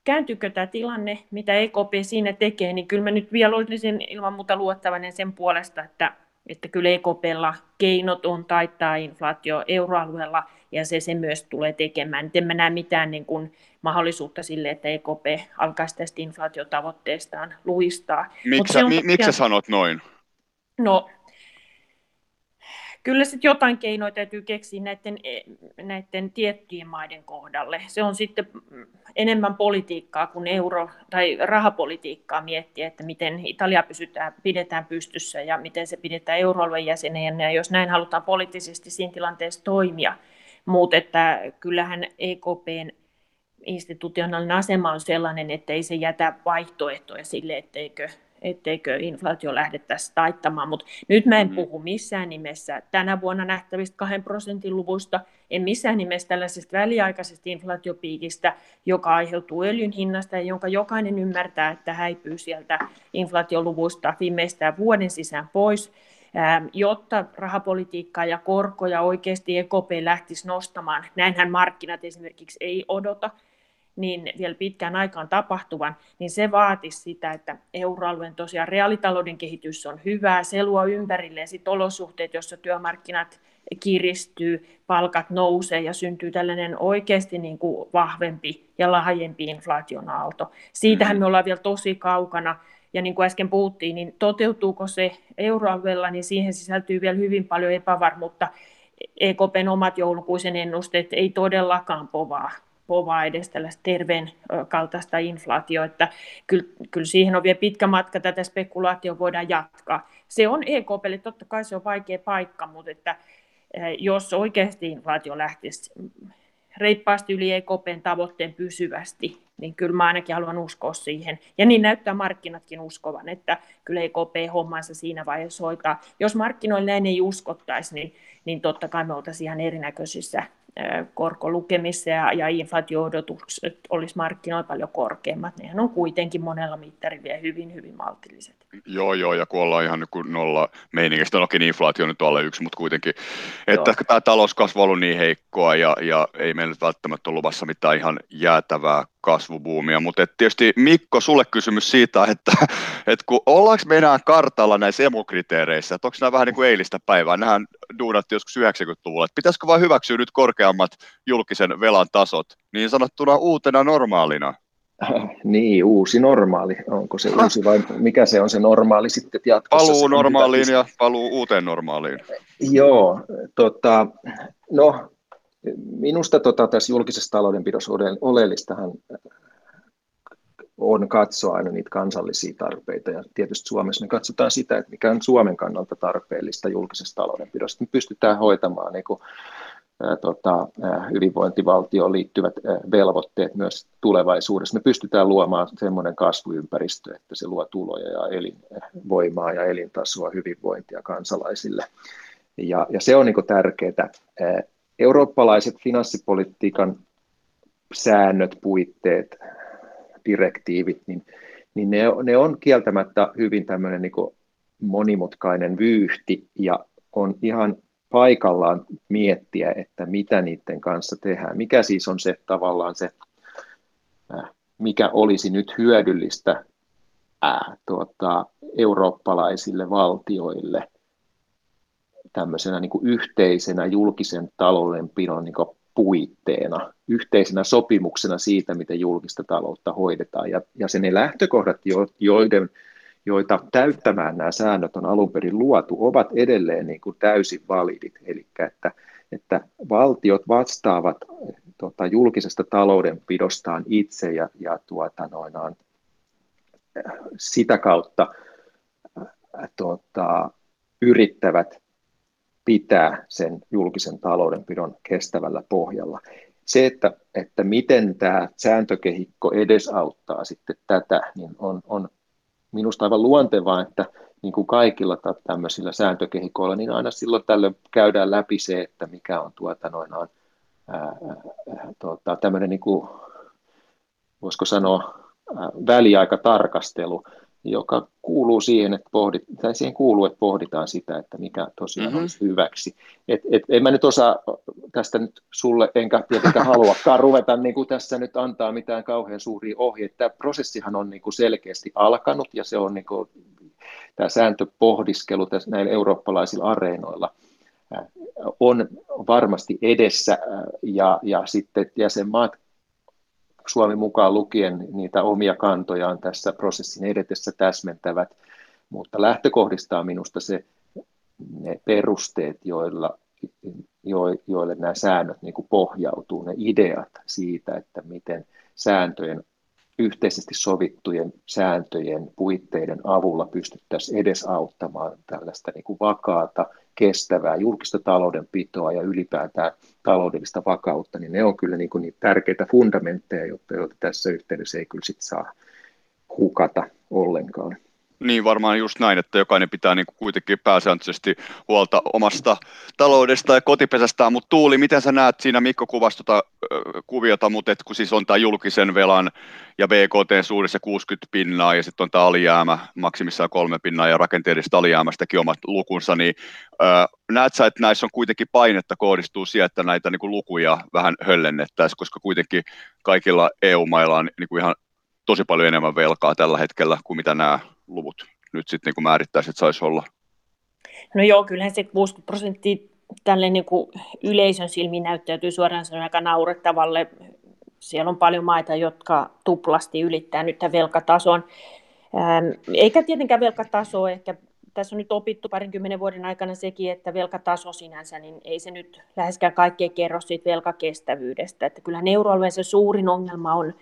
kääntyykö tämä tilanne, mitä EKP siinä tekee, niin kyllä mä nyt vielä olisin ilman muuta luottavainen sen puolesta, että, että kyllä EKPlla keinot on taittaa inflaatio euroalueella, ja se se myös tulee tekemään. en mä näe mitään niin kuin mahdollisuutta sille, että EKP alkaisi tästä inflaatiotavoitteestaan luistaa. Miksi sä, mi, miksi sä sanot noin? No kyllä sitten jotain keinoja täytyy keksiä näiden, näiden tiettyjen maiden kohdalle. Se on sitten enemmän politiikkaa kuin euro- tai rahapolitiikkaa miettiä, että miten Italia pysytään, pidetään pystyssä ja miten se pidetään euroalueen jäsenenä, ja jos näin halutaan poliittisesti siinä tilanteessa toimia. Mutta että kyllähän EKPn institutionaalinen asema on sellainen, että ei se jätä vaihtoehtoja sille, etteikö etteikö inflaatio lähdettäisi taittamaan, mutta nyt mä en mm. puhu missään nimessä tänä vuonna nähtävistä kahden prosentin luvuista, en missään nimessä tällaisesta väliaikaisesta inflaatiopiikistä, joka aiheutuu öljyn hinnasta ja jonka jokainen ymmärtää, että häipyy sieltä inflaatioluvuista viimeistään vuoden sisään pois, jotta rahapolitiikkaa ja korkoja oikeasti EKP lähtisi nostamaan. Näinhän markkinat esimerkiksi ei odota, niin vielä pitkään aikaan tapahtuvan, niin se vaatisi sitä, että euroalueen tosiaan reaalitalouden kehitys on hyvää, se luo ympärilleen sit olosuhteet, jossa työmarkkinat kiristyy, palkat nousee ja syntyy tällainen oikeasti niin kuin vahvempi ja laajempi inflaation aalto. Siitähän me ollaan vielä tosi kaukana, ja niin kuin äsken puhuttiin, niin toteutuuko se euroalueella, niin siihen sisältyy vielä hyvin paljon epävarmuutta. EKPn omat joulukuisen ennusteet ei todellakaan povaa povaa edes tällaista terveen kaltaista inflaatio, että kyllä, kyllä siihen on vielä pitkä matka, tätä spekulaatio voidaan jatkaa. Se on EKPlle, totta kai se on vaikea paikka, mutta että jos oikeasti inflaatio lähtisi reippaasti yli EKPn tavoitteen pysyvästi, niin kyllä mä ainakin haluan uskoa siihen. Ja niin näyttää markkinatkin uskovan, että kyllä EKP hommansa siinä vaiheessa hoitaa. Jos markkinoille näin ei uskottaisi, niin, niin totta kai me oltaisiin ihan erinäköisissä korkolukemissa ja, ja inflaatio-odotukset olisi markkinoilla paljon korkeammat. Nehän on kuitenkin monella mittarilla vielä hyvin, hyvin maltilliset. Joo, joo, ja kun ollaan ihan niin nolla meiningistä, no okei, inflaatio nyt on alle yksi, mutta kuitenkin, että joo. tämä talouskasvu on ollut niin heikkoa ja, ja ei meillä nyt välttämättä ole luvassa mitään ihan jäätävää kasvubuumia, mutta et tietysti Mikko, sulle kysymys siitä, että et kun ollaanko me enää kartalla näissä emokriteereissä, että onko nämä vähän niin kuin eilistä päivää, nähän duunatti joskus 90-luvulla, että pitäisikö vain hyväksyä nyt korkeammat julkisen velan tasot, niin sanottuna uutena normaalina? Niin, uusi normaali. Onko se uusi vai mikä se on se normaali sitten jatkossa? Paluu normaaliin ja paluu uuteen normaaliin. Joo, tota, no Minusta tota, tässä julkisessa taloudenpidossa oleellistahan on katsoa aina niitä kansallisia tarpeita ja tietysti Suomessa me katsotaan sitä, että mikä on Suomen kannalta tarpeellista julkisessa taloudenpidossa. Me pystytään hoitamaan niin kuin, ää, tota, hyvinvointivaltioon liittyvät ää, velvoitteet myös tulevaisuudessa. Me pystytään luomaan semmoinen kasvuympäristö, että se luo tuloja ja elinvoimaa ja elintasoa hyvinvointia kansalaisille. Ja, ja se on niin tärkeää eurooppalaiset finanssipolitiikan säännöt, puitteet, direktiivit, niin, niin ne, ne on kieltämättä hyvin tämmöinen niin monimutkainen vyyhti ja on ihan paikallaan miettiä, että mitä niiden kanssa tehdään. Mikä siis on se tavallaan se, äh, mikä olisi nyt hyödyllistä ää, tuota, eurooppalaisille valtioille – tämmöisenä niin kuin yhteisenä julkisen taloudenpidon niin puitteena, yhteisenä sopimuksena siitä, miten julkista taloutta hoidetaan. Ja, ja sen ne lähtökohdat, joiden, joita täyttämään nämä säännöt on alun perin luotu, ovat edelleen niin kuin täysin validit. Eli että, että valtiot vastaavat tota, julkisesta taloudenpidostaan itse ja, ja tuota, noinaan, sitä kautta tuota, yrittävät pitää sen julkisen taloudenpidon kestävällä pohjalla. Se, että, että miten tämä sääntökehikko edesauttaa sitten tätä, niin on, on minusta aivan luontevaa, että niin kuin kaikilla tämmöisillä sääntökehikoilla, niin aina silloin tällöin käydään läpi se, että mikä on tuota noinaan, ää, ää, tuota, tämmöinen, niin kuin, voisiko sanoa, ää, väliaikatarkastelu, joka kuuluu siihen, että pohdit, tai siihen kuuluu, että pohditaan sitä, että mikä tosiaan mm-hmm. olisi hyväksi. Et, et, en mä nyt osaa tästä nyt sulle, enkä tietenkään haluakaan ruveta niin kuin tässä nyt antaa mitään kauhean suuria ohjeita. Tämä prosessihan on niin kuin selkeästi alkanut, ja se on niin kuin, tämä sääntöpohdiskelu tässä näillä eurooppalaisilla areenoilla on varmasti edessä, ja, ja sitten jäsenmaat Suomi mukaan lukien niitä omia kantojaan tässä prosessin edetessä täsmentävät, mutta lähtökohdista on minusta se ne perusteet, joilla, jo, joille nämä säännöt niin pohjautuu, ne ideat siitä, että miten sääntöjen yhteisesti sovittujen sääntöjen puitteiden avulla pystyttäisiin edesauttamaan tällaista niin kuin vakaata, kestävää julkista taloudenpitoa ja ylipäätään taloudellista vakautta, niin ne on kyllä niin kuin niitä tärkeitä fundamentteja, joita, tässä yhteydessä ei kyllä sit saa hukata ollenkaan. Niin varmaan just näin, että jokainen pitää niin kuin kuitenkin pääsääntöisesti huolta omasta taloudesta ja kotipesästään, mutta Tuuli, miten sä näet siinä Mikko kuvasi tuota, kuviota, mutta et, kun siis on tämä julkisen velan ja BKT suurissa 60 pinnaa ja sitten on tämä alijäämä maksimissaan kolme pinnaa ja rakenteellisesta alijäämästäkin omat lukunsa, niin ö, näet sä, että näissä on kuitenkin painetta kohdistuu siihen, että näitä niin kuin lukuja vähän höllennettäisiin, koska kuitenkin kaikilla EU-mailla on niin kuin ihan tosi paljon enemmän velkaa tällä hetkellä kuin mitä nämä luvut nyt sitten niin määrittäisi, että saisi olla? No joo, kyllähän se 60 prosenttia tälle niin kuin yleisön silmiin näyttäytyy suoraan sanoen aika naurettavalle. Siellä on paljon maita, jotka tuplasti ylittää nyt tämän velkatason. Ähm, eikä tietenkään velkataso, ehkä tässä on nyt opittu parinkymmenen vuoden aikana sekin, että velkataso sinänsä, niin ei se nyt läheskään kaikkea kerro siitä velkakestävyydestä. Että kyllähän euroalueen se suurin ongelma on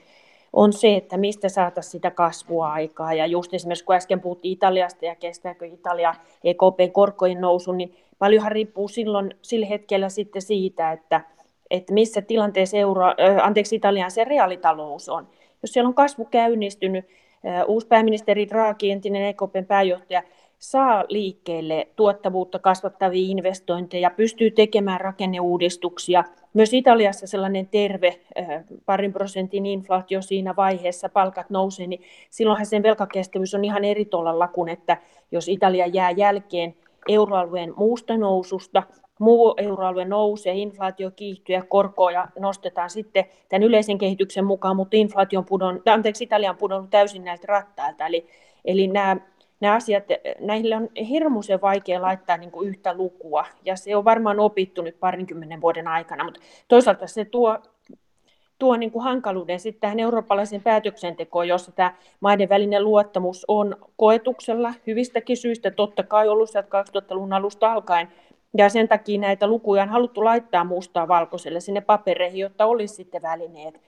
on se, että mistä saataisiin sitä kasvua aikaa. Ja just esimerkiksi kun äsken puhuttiin Italiasta ja kestääkö Italia EKPn korkojen nousu, niin paljonhan riippuu silloin sillä hetkellä sitten siitä, että, että missä tilanteessa euro, anteeksi, Italian se reaalitalous on. Jos siellä on kasvu käynnistynyt, uusi pääministeri Draghi, entinen EKPn pääjohtaja, saa liikkeelle tuottavuutta kasvattavia investointeja, pystyy tekemään rakenneuudistuksia. Myös Italiassa sellainen terve parin prosentin inflaatio siinä vaiheessa, palkat nousee, niin silloinhan sen velkakestävyys on ihan eri tolalla kuin, että jos Italia jää jälkeen euroalueen muusta noususta, muu euroalue nousee, inflaatio kiihtyy ja korkoja nostetaan sitten tämän yleisen kehityksen mukaan, mutta inflaatio on pudonnut, anteeksi, Italia on pudonnut täysin näiltä rattailta. Eli, eli nämä nämä asiat, näille on hirmuisen vaikea laittaa niin kuin yhtä lukua, ja se on varmaan opittu nyt parinkymmenen vuoden aikana, mutta toisaalta se tuo, tuo niin kuin hankaluuden sitten tähän eurooppalaiseen päätöksentekoon, jossa tämä maiden välinen luottamus on koetuksella hyvistäkin syistä, totta kai ollut 2000-luvun alusta alkaen, ja sen takia näitä lukuja on haluttu laittaa mustaa valkoiselle sinne papereihin, jotta olisi sitten välineet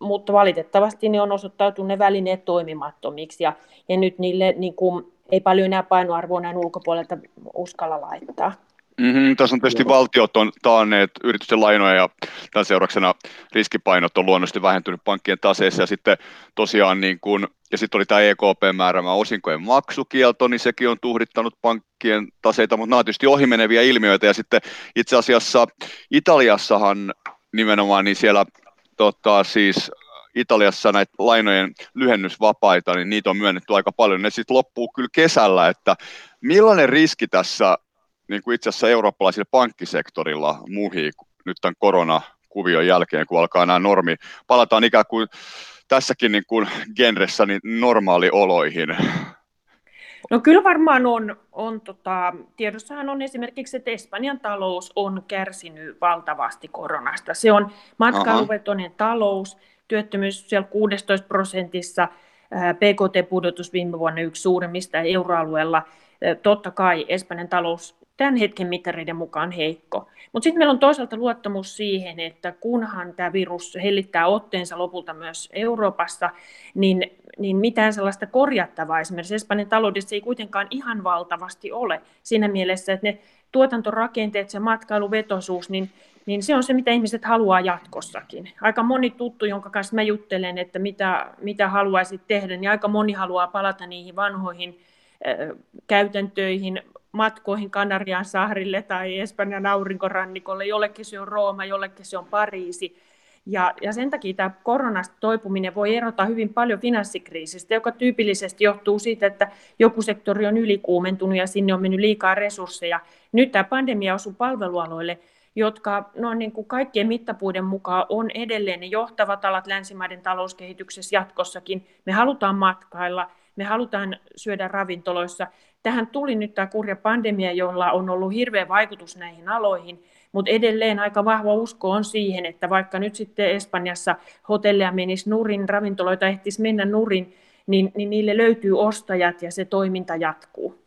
mutta valitettavasti ne on osoittautunut ne välineet toimimattomiksi ja, ja nyt niille niin kuin, ei paljon enää painoarvoa näin ulkopuolelta uskalla laittaa. Mm-hmm, tässä on tietysti Joo. valtiot on taanneet yritysten lainoja ja tämän seurauksena riskipainot on luonnollisesti vähentynyt pankkien taseissa ja sitten tosiaan niin kuin, ja sitten oli tämä EKP-määrämä osinkojen maksukielto, niin sekin on tuhdittanut pankkien taseita, mutta nämä on tietysti ohimeneviä ilmiöitä ja sitten itse asiassa Italiassahan nimenomaan niin siellä tota, siis Italiassa näitä lainojen lyhennysvapaita, niin niitä on myönnetty aika paljon. Ne sitten loppuu kyllä kesällä, että millainen riski tässä niin kuin itse asiassa eurooppalaisilla pankkisektorilla muhii nyt tämän koronakuvion jälkeen, kun alkaa nämä normi, palataan ikään kuin tässäkin niin kuin genressä niin normaalioloihin. No kyllä varmaan on, on tota, tiedossahan on esimerkiksi, että Espanjan talous on kärsinyt valtavasti koronasta. Se on matkailuvetoinen talous, työttömyys siellä 16 prosentissa, PKT-pudotus viime vuonna yksi suurimmista euroalueella. Totta kai Espanjan talous tämän hetken mittareiden mukaan heikko. Mutta sitten meillä on toisaalta luottamus siihen, että kunhan tämä virus hellittää otteensa lopulta myös Euroopassa, niin, niin mitään sellaista korjattavaa esimerkiksi Espanjan taloudessa ei kuitenkaan ihan valtavasti ole. Siinä mielessä, että ne tuotantorakenteet, se matkailuvetoisuus, niin, niin se on se, mitä ihmiset haluaa jatkossakin. Aika moni tuttu, jonka kanssa mä juttelen, että mitä, mitä haluaisit tehdä, niin aika moni haluaa palata niihin vanhoihin käytäntöihin, matkoihin Kanarian saarille tai Espanjan aurinkorannikolle. Jollekin se on Rooma, jollekin se on Pariisi. Ja, ja sen takia tämä koronasta toipuminen voi erota hyvin paljon finanssikriisistä, joka tyypillisesti johtuu siitä, että joku sektori on ylikuumentunut ja sinne on mennyt liikaa resursseja. Nyt tämä pandemia osuu palvelualoille, jotka no, niin kuin kaikkien mittapuiden mukaan on edelleen ne johtavat alat länsimaiden talouskehityksessä jatkossakin. Me halutaan matkailla, me halutaan syödä ravintoloissa. Tähän tuli nyt tämä kurja pandemia, jolla on ollut hirveä vaikutus näihin aloihin, mutta edelleen aika vahva usko on siihen, että vaikka nyt sitten Espanjassa hotelleja menisi nurin, ravintoloita ehtisi mennä nurin, niin, niin niille löytyy ostajat ja se toiminta jatkuu.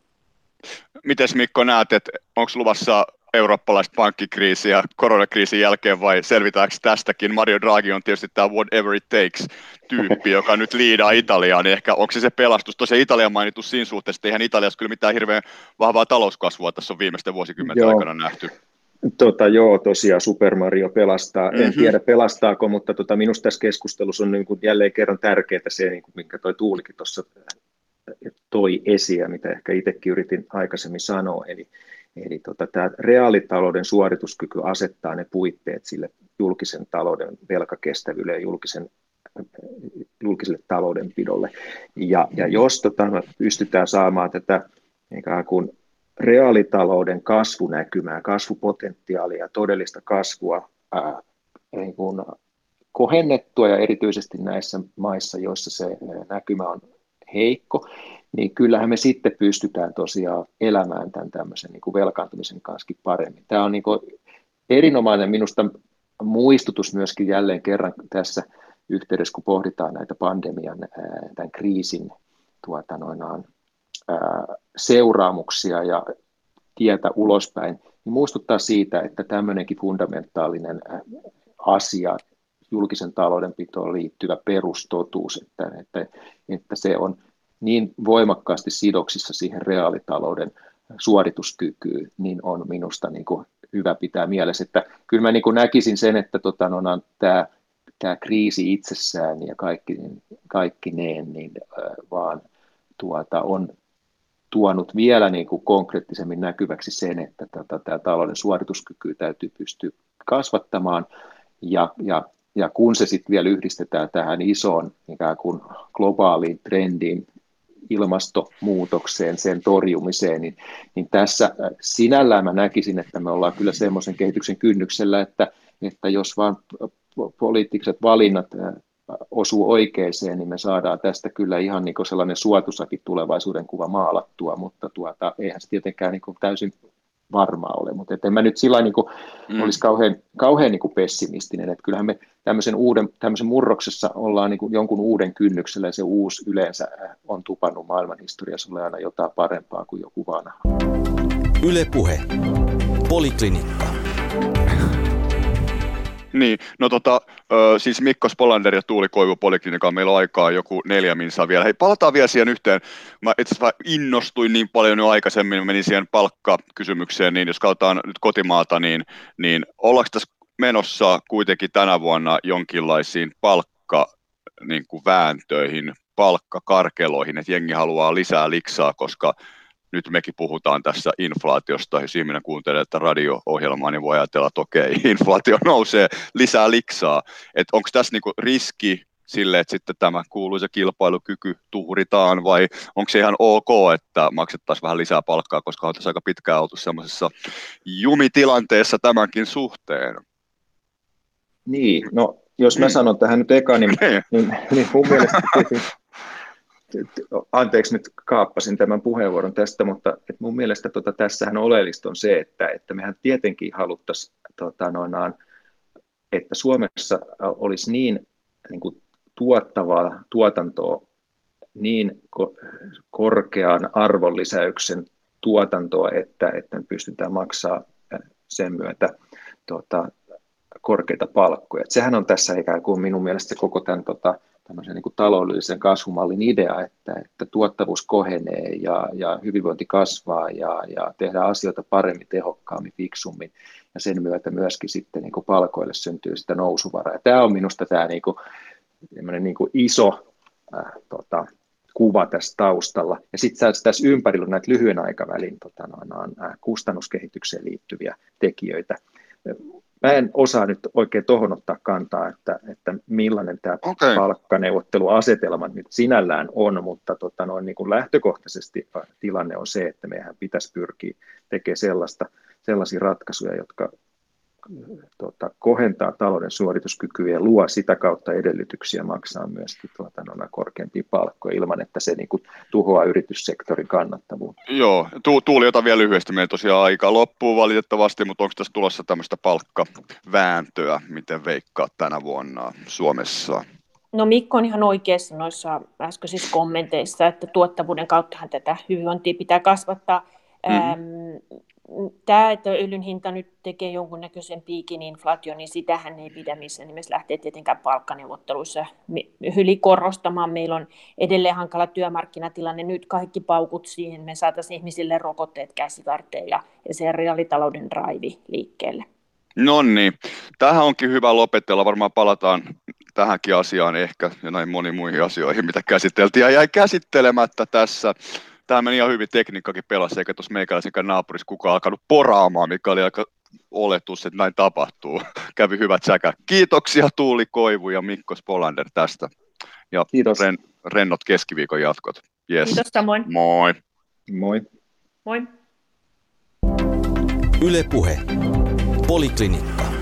Mites Mikko näet, että onko luvassa eurooppalaista pankkikriisiä koronakriisin jälkeen vai selvitäänkö tästäkin? Mario Draghi on tietysti tämä whatever it takes tyyppi, joka nyt liidaa Italiaa, niin ehkä onko se se pelastus? Tosiaan Italia mainittu siinä suhteessa, että eihän Italiassa kyllä mitään hirveän vahvaa talouskasvua tässä on viimeisten vuosikymmenten aikana nähty. Tota, joo, tosiaan Super Mario pelastaa. Mm-hmm. En mhm. tiedä pelastaako, mutta tota, minusta tässä keskustelussa on niin kuin jälleen kerran tärkeää se, niin kuin, minkä toi Tuulikin tuossa toi esiin, mitä ehkä itsekin yritin aikaisemmin sanoa. Eli, Eli tota, tämä reaalitalouden suorituskyky asettaa ne puitteet sille julkisen talouden velkakestävyydelle ja julkisen, julkiselle taloudenpidolle. Ja, ja jos tota, pystytään saamaan tätä ikään kuin reaalitalouden kasvunäkymää, kasvupotentiaalia todellista kasvua ää, niin kuin kohennettua ja erityisesti näissä maissa, joissa se näkymä on heikko, niin kyllähän me sitten pystytään tosiaan elämään tämän tämmöisen niin kuin velkaantumisen kanssa paremmin. Tämä on niin kuin erinomainen minusta muistutus myöskin jälleen kerran tässä yhteydessä, kun pohditaan näitä pandemian, tämän kriisin tuota, noinaan, seuraamuksia ja tietä ulospäin, niin muistuttaa siitä, että tämmöinenkin fundamentaalinen asia, julkisen taloudenpitoon liittyvä perustotuus, että, että, että se on niin voimakkaasti sidoksissa siihen reaalitalouden suorituskykyyn, niin on minusta niin kuin hyvä pitää mielessä. Että kyllä mä niin kuin näkisin sen, että tota, no, tämä, tämä kriisi itsessään ja kaikki, kaikki neen, niin vaan tuota, on tuonut vielä niin kuin konkreettisemmin näkyväksi sen, että tota, tämä talouden suorituskyky täytyy pystyä kasvattamaan. Ja, ja, ja kun se sitten vielä yhdistetään tähän isoon ikään kuin globaaliin trendiin, ilmastonmuutokseen, sen torjumiseen, niin, niin tässä äh, sinällään mä näkisin, että me ollaan kyllä semmoisen kehityksen kynnyksellä, että, että jos vaan poliittiset valinnat äh, osuu oikeeseen, niin me saadaan tästä kyllä ihan niin sellainen suotusakin tulevaisuuden kuva maalattua, mutta tuota, eihän se tietenkään niin täysin varmaa ole, mutta en mä nyt sillä niin kuin, mm. olisi kauhean, kauhean niin kuin pessimistinen, että kyllähän me tämmöisen, uuden, tämmöisen murroksessa ollaan niin kuin jonkun uuden kynnyksellä ja se uusi yleensä äh, on tupannut maailman historiassa ole aina jotain parempaa kuin joku vanha. Ylepuhe. Poliklinikka. Niin, no tota, siis Mikko Spolander ja Tuuli Koivu Poliklinikaan meillä on aikaa joku neljä minsaa vielä. Hei, palataan vielä siihen yhteen. Mä itse asiassa innostuin niin paljon jo aikaisemmin, menin siihen palkkakysymykseen, niin jos katsotaan nyt kotimaata, niin, niin ollaanko tässä menossa kuitenkin tänä vuonna jonkinlaisiin palkka niin kuin vääntöihin, palkkakarkeloihin, että jengi haluaa lisää liksaa, koska nyt mekin puhutaan tässä inflaatiosta, jos ihminen kuuntelee tätä radio-ohjelmaa, niin voi ajatella, että okei, inflaatio nousee, lisää liksaa. Että onko tässä niinku riski sille, että sitten tämä kuuluisa kilpailukyky tuhritaan, vai onko se ihan ok, että maksettaisiin vähän lisää palkkaa, koska on tässä aika pitkään oltu semmoisessa jumitilanteessa tämänkin suhteen? Niin, no jos mä sanon tähän nyt eka, niin, niin, niin mun mielestä anteeksi nyt kaappasin tämän puheenvuoron tästä, mutta että mun mielestä tota, tässähän oleellista on se, että, että mehän tietenkin haluttaisiin, tota, noinaan, että Suomessa olisi niin, niin kuin tuottavaa tuotantoa, niin korkean arvonlisäyksen tuotantoa, että, että me pystytään maksaa sen myötä tota, korkeita palkkoja. Et sehän on tässä ikään kuin minun mielestä koko tämän tota, tämmöisen niin kuin taloudellisen kasvumallin idea, että, että tuottavuus kohenee ja, ja hyvinvointi kasvaa ja, ja tehdään asioita paremmin, tehokkaammin, fiksummin ja sen myötä myöskin sitten niin kuin palkoille syntyy sitä nousuvaraa. Ja tämä on minusta tämä niin kuin, niin kuin iso äh, tota, kuva tässä taustalla. Ja sitten tässä ympärillä on näitä lyhyen aikavälin tota, noin, äh, kustannuskehitykseen liittyviä tekijöitä. Mä en osaa nyt oikein tuohon ottaa kantaa, että, että millainen tämä okay. palkkaneuvotteluasetelma nyt sinällään on, mutta tota noin, niin kuin lähtökohtaisesti tilanne on se, että meidän pitäisi pyrkiä tekemään sellaista, sellaisia ratkaisuja, jotka tuota, kohentaa talouden suorituskykyä ja luo sitä kautta edellytyksiä maksaa myöskin tuota, noina korkeampia palkkoja ilman, että se niin kuin, tuhoaa yrityssektorin kannattavuutta. Joo, tu- Tuuli, jota vielä lyhyesti. Meidän tosiaan aika loppuu valitettavasti, mutta onko tässä tulossa tämmöistä palkkavääntöä, miten veikkaa tänä vuonna Suomessa? No Mikko on ihan oikeassa noissa äskeisissä kommenteissa, että tuottavuuden kauttahan tätä hyvinvointia pitää kasvattaa. Mm tämä, että öljyn hinta nyt tekee jonkunnäköisen piikin inflaatio, niin sitähän ei pidä missään nimessä lähteä tietenkään palkkaneuvotteluissa yli korostamaan. Meillä on edelleen hankala työmarkkinatilanne, nyt kaikki paukut siihen, me saataisiin ihmisille rokotteet käsivarteen ja, ja se reaalitalouden raivi liikkeelle. No niin, tähän onkin hyvä lopetella. Varmaan palataan tähänkin asiaan ehkä ja näin moniin muihin asioihin, mitä käsiteltiin ja jäi käsittelemättä tässä tämä meni ihan hyvin, tekniikkakin pelasi, eikä tuossa meikäläisen naapurissa kukaan alkanut poraamaan, mikä oli aika oletus, että näin tapahtuu. Kävi hyvät säkä. Kiitoksia Tuuli Koivu ja Mikko Spolander tästä. Ja Kiitos. Ren, rennot keskiviikon jatkot. Yes. Kiitos samoin. Moi. Moi. Moi. Yle Puhe. Poliklinikka.